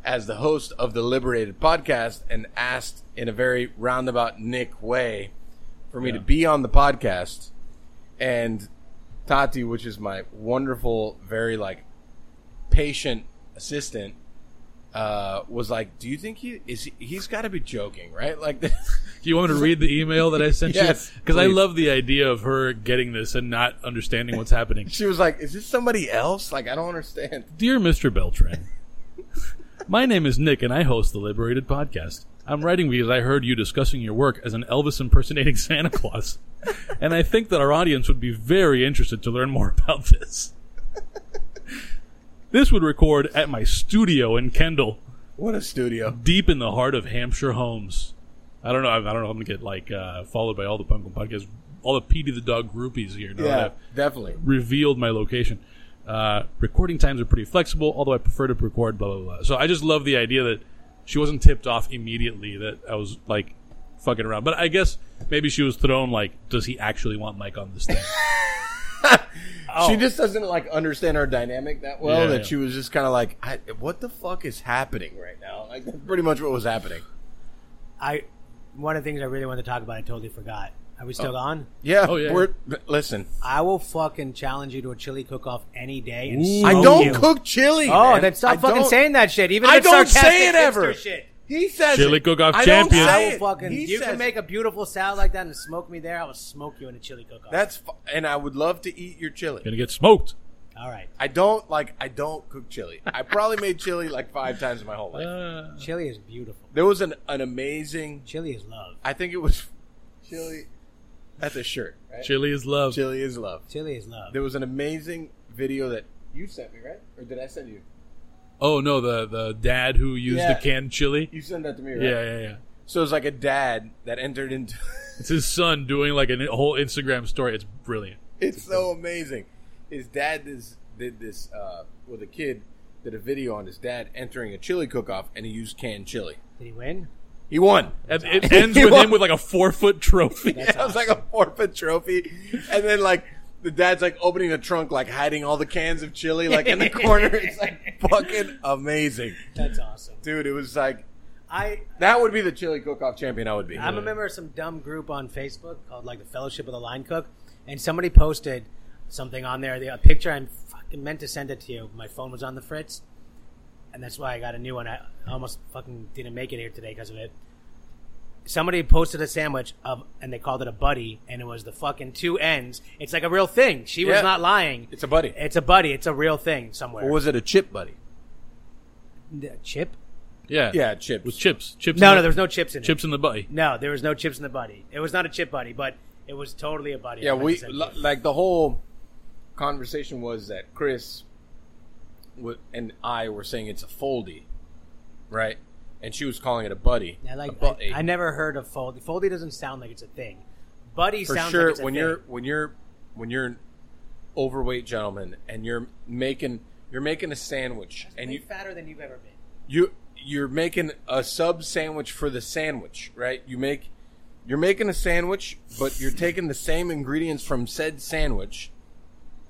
as the host of the Liberated podcast and asked in a very roundabout Nick way for me Yeah. to be on the podcast. And Tati, which is my wonderful, very like patient assistant, uh, was like, "Do you think he is? He, he's got to be joking, right? Like, Do you want me to read the email that I sent Yes, you? Because I love the idea of her getting this and not understanding what's happening. she was like, "Is this somebody else? Like, I don't understand." Dear Mr. Beltran, my name is Nick and I host the Liberated Podcast. I'm writing because I heard you discussing your work as an Elvis impersonating Santa Claus. And I think that our audience would be very interested to learn more about this. This would record at my studio in Kendall, What a studio! deep in the heart of Hampshire homes. I don't know. I don't know. I'm gonna get like uh, followed by all the Pumpkin Podcasts, all the Petey the dog groupies here. Now that Yeah, I've definitely. revealed my location. Uh, recording times are pretty flexible, although I prefer to record blah blah blah. So I just love the idea that she wasn't tipped off immediately that I was like fucking around. But I guess maybe she was thrown like, does he actually want Mike on this thing? Oh. She just doesn't like understand our dynamic that well. Yeah, that yeah. she was just kind of like, I, "What the fuck is happening right now?" Like that's pretty much what was happening. I one of the things I really wanted to talk about, I totally forgot. Are we still on? Yeah. Oh, yeah. We're listen. I will fucking challenge you to a chili cook-off any day. And Ooh. I smoke don't you. cook chili. Oh, man. then stop I fucking don't- saying that shit. Even if I it's don't sarcastic say it hipster ever. Shit. He says Chili it. cook-off I don't champion. I will it. fucking. He You says can it. make a beautiful salad like that and smoke me there. I will smoke you in a chili cook-off. That's fu- and I would love to eat your chili. Gonna get smoked. all right. I don't like. I don't cook chili. I probably made chili like five times in my whole life. Uh, Chili is beautiful. There was an an amazing. Chili is love. I think it was chili. That's a shirt. Right? chili is love. Chili is love. Chili is love. There was an amazing video that you sent me, right? Or did I send you? Oh no, the the dad who used Yeah. the canned chili. You sent that to me, right? Yeah, yeah, yeah. So it's like a dad that entered into. It's his son doing like a whole Instagram story. It's brilliant. it's so amazing. His dad is, did this uh, with a kid. Did a video on his dad entering a chili cook-off, and he used canned chili. Did he win? He won. And it ends with him with like a four foot trophy. Yeah, it was like a forfeit trophy, and then like the dad's like opening the trunk, like hiding all the cans of chili, like in the corner. It's like fucking amazing, That's awesome. dude. It was like I that would be the chili cook-off champion. I would be. I'm a member of some dumb group on Facebook called like the Fellowship of the Line Cook, and somebody posted something on there, a picture. I fucking meant to send it to you. My phone was on the fritz, and that's why I got a new one. I almost fucking didn't make it here today because of it. Somebody posted a sandwich of, and they called it a buddy, and it was the fucking two ends. It's like a real thing. She was Yeah. not lying. It's a buddy. It's a buddy. It's a real thing somewhere. Or was it a chip buddy? The chip? Yeah, Yeah, chips. with chips. Chips. No, in no, the, there was no chips in it. chips in the buddy. No, there was no chips in the buddy. It was not a chip buddy, but it was totally a buddy. Yeah, I meant we to li- like the whole conversation was that Chris w- and I were saying it's a foldy, right? And she was calling it a buddy. I like. buddy. I, I never heard of foldy. Foldy doesn't sound like it's a thing. Buddy for sounds sure like it's a when thing. you're when you're when you're an overweight gentleman and you're making you're making a sandwich and way you fatter than you've ever been. you you're making a sub sandwich for the sandwich, right? You make you're making a sandwich, but you're taking the same ingredients from said sandwich,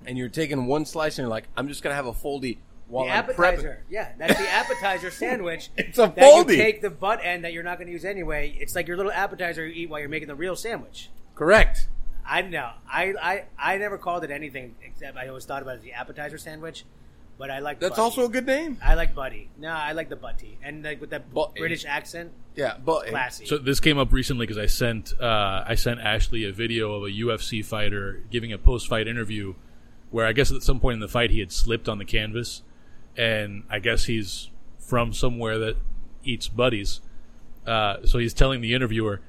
and you're taking one slice and you're like, I'm just gonna have a foldy while The I'm prepping. appetizer, yeah, that's the appetizer sandwich. It's a that foldy. You take the butt end that you're not going to use anyway. It's like your little appetizer you eat while you're making the real sandwich. Correct. I know. I, I I never called it anything except I always thought about it as the appetizer sandwich. But I like That's buddy. also a good name. I like buddy. No, I like the butty and like with that Buddy. British accent, Yeah, but classy. So this came up recently because I sent uh, I sent Ashley a video of a UFC fighter giving a post fight interview, where I guess at some point in the fight he had slipped on the canvas, and I guess he's from somewhere that eats buddies. Uh, so he's telling the interviewer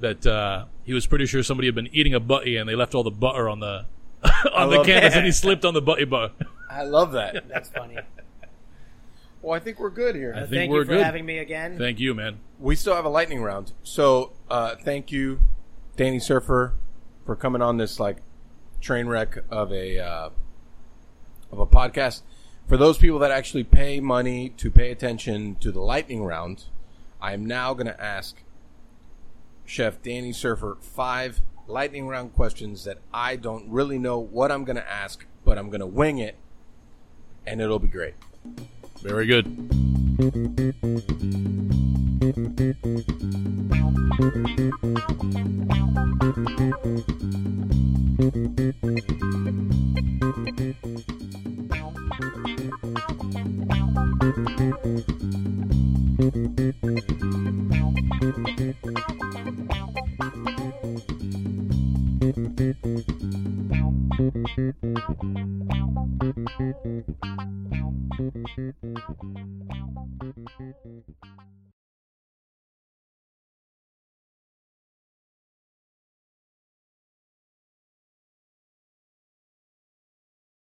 that uh, he was pretty sure somebody had been eating a butty and they left all the butter on the on the canvas that. and he slipped on the butty butter. I love that. That's funny. well, I think we're good here. I think Thank we're you for good. having me again. Thank you, man. We still have a lightning round. So, uh, thank you, Danny Serfer, for coming on this like train wreck of a uh, of a podcast. For those people that actually pay money to pay attention to the lightning round, I'm now going to ask Chef Danny Serfer five lightning round questions that I don't really know what I'm going to ask, but I'm going to wing it, and it'll be great. Very good. Thank you.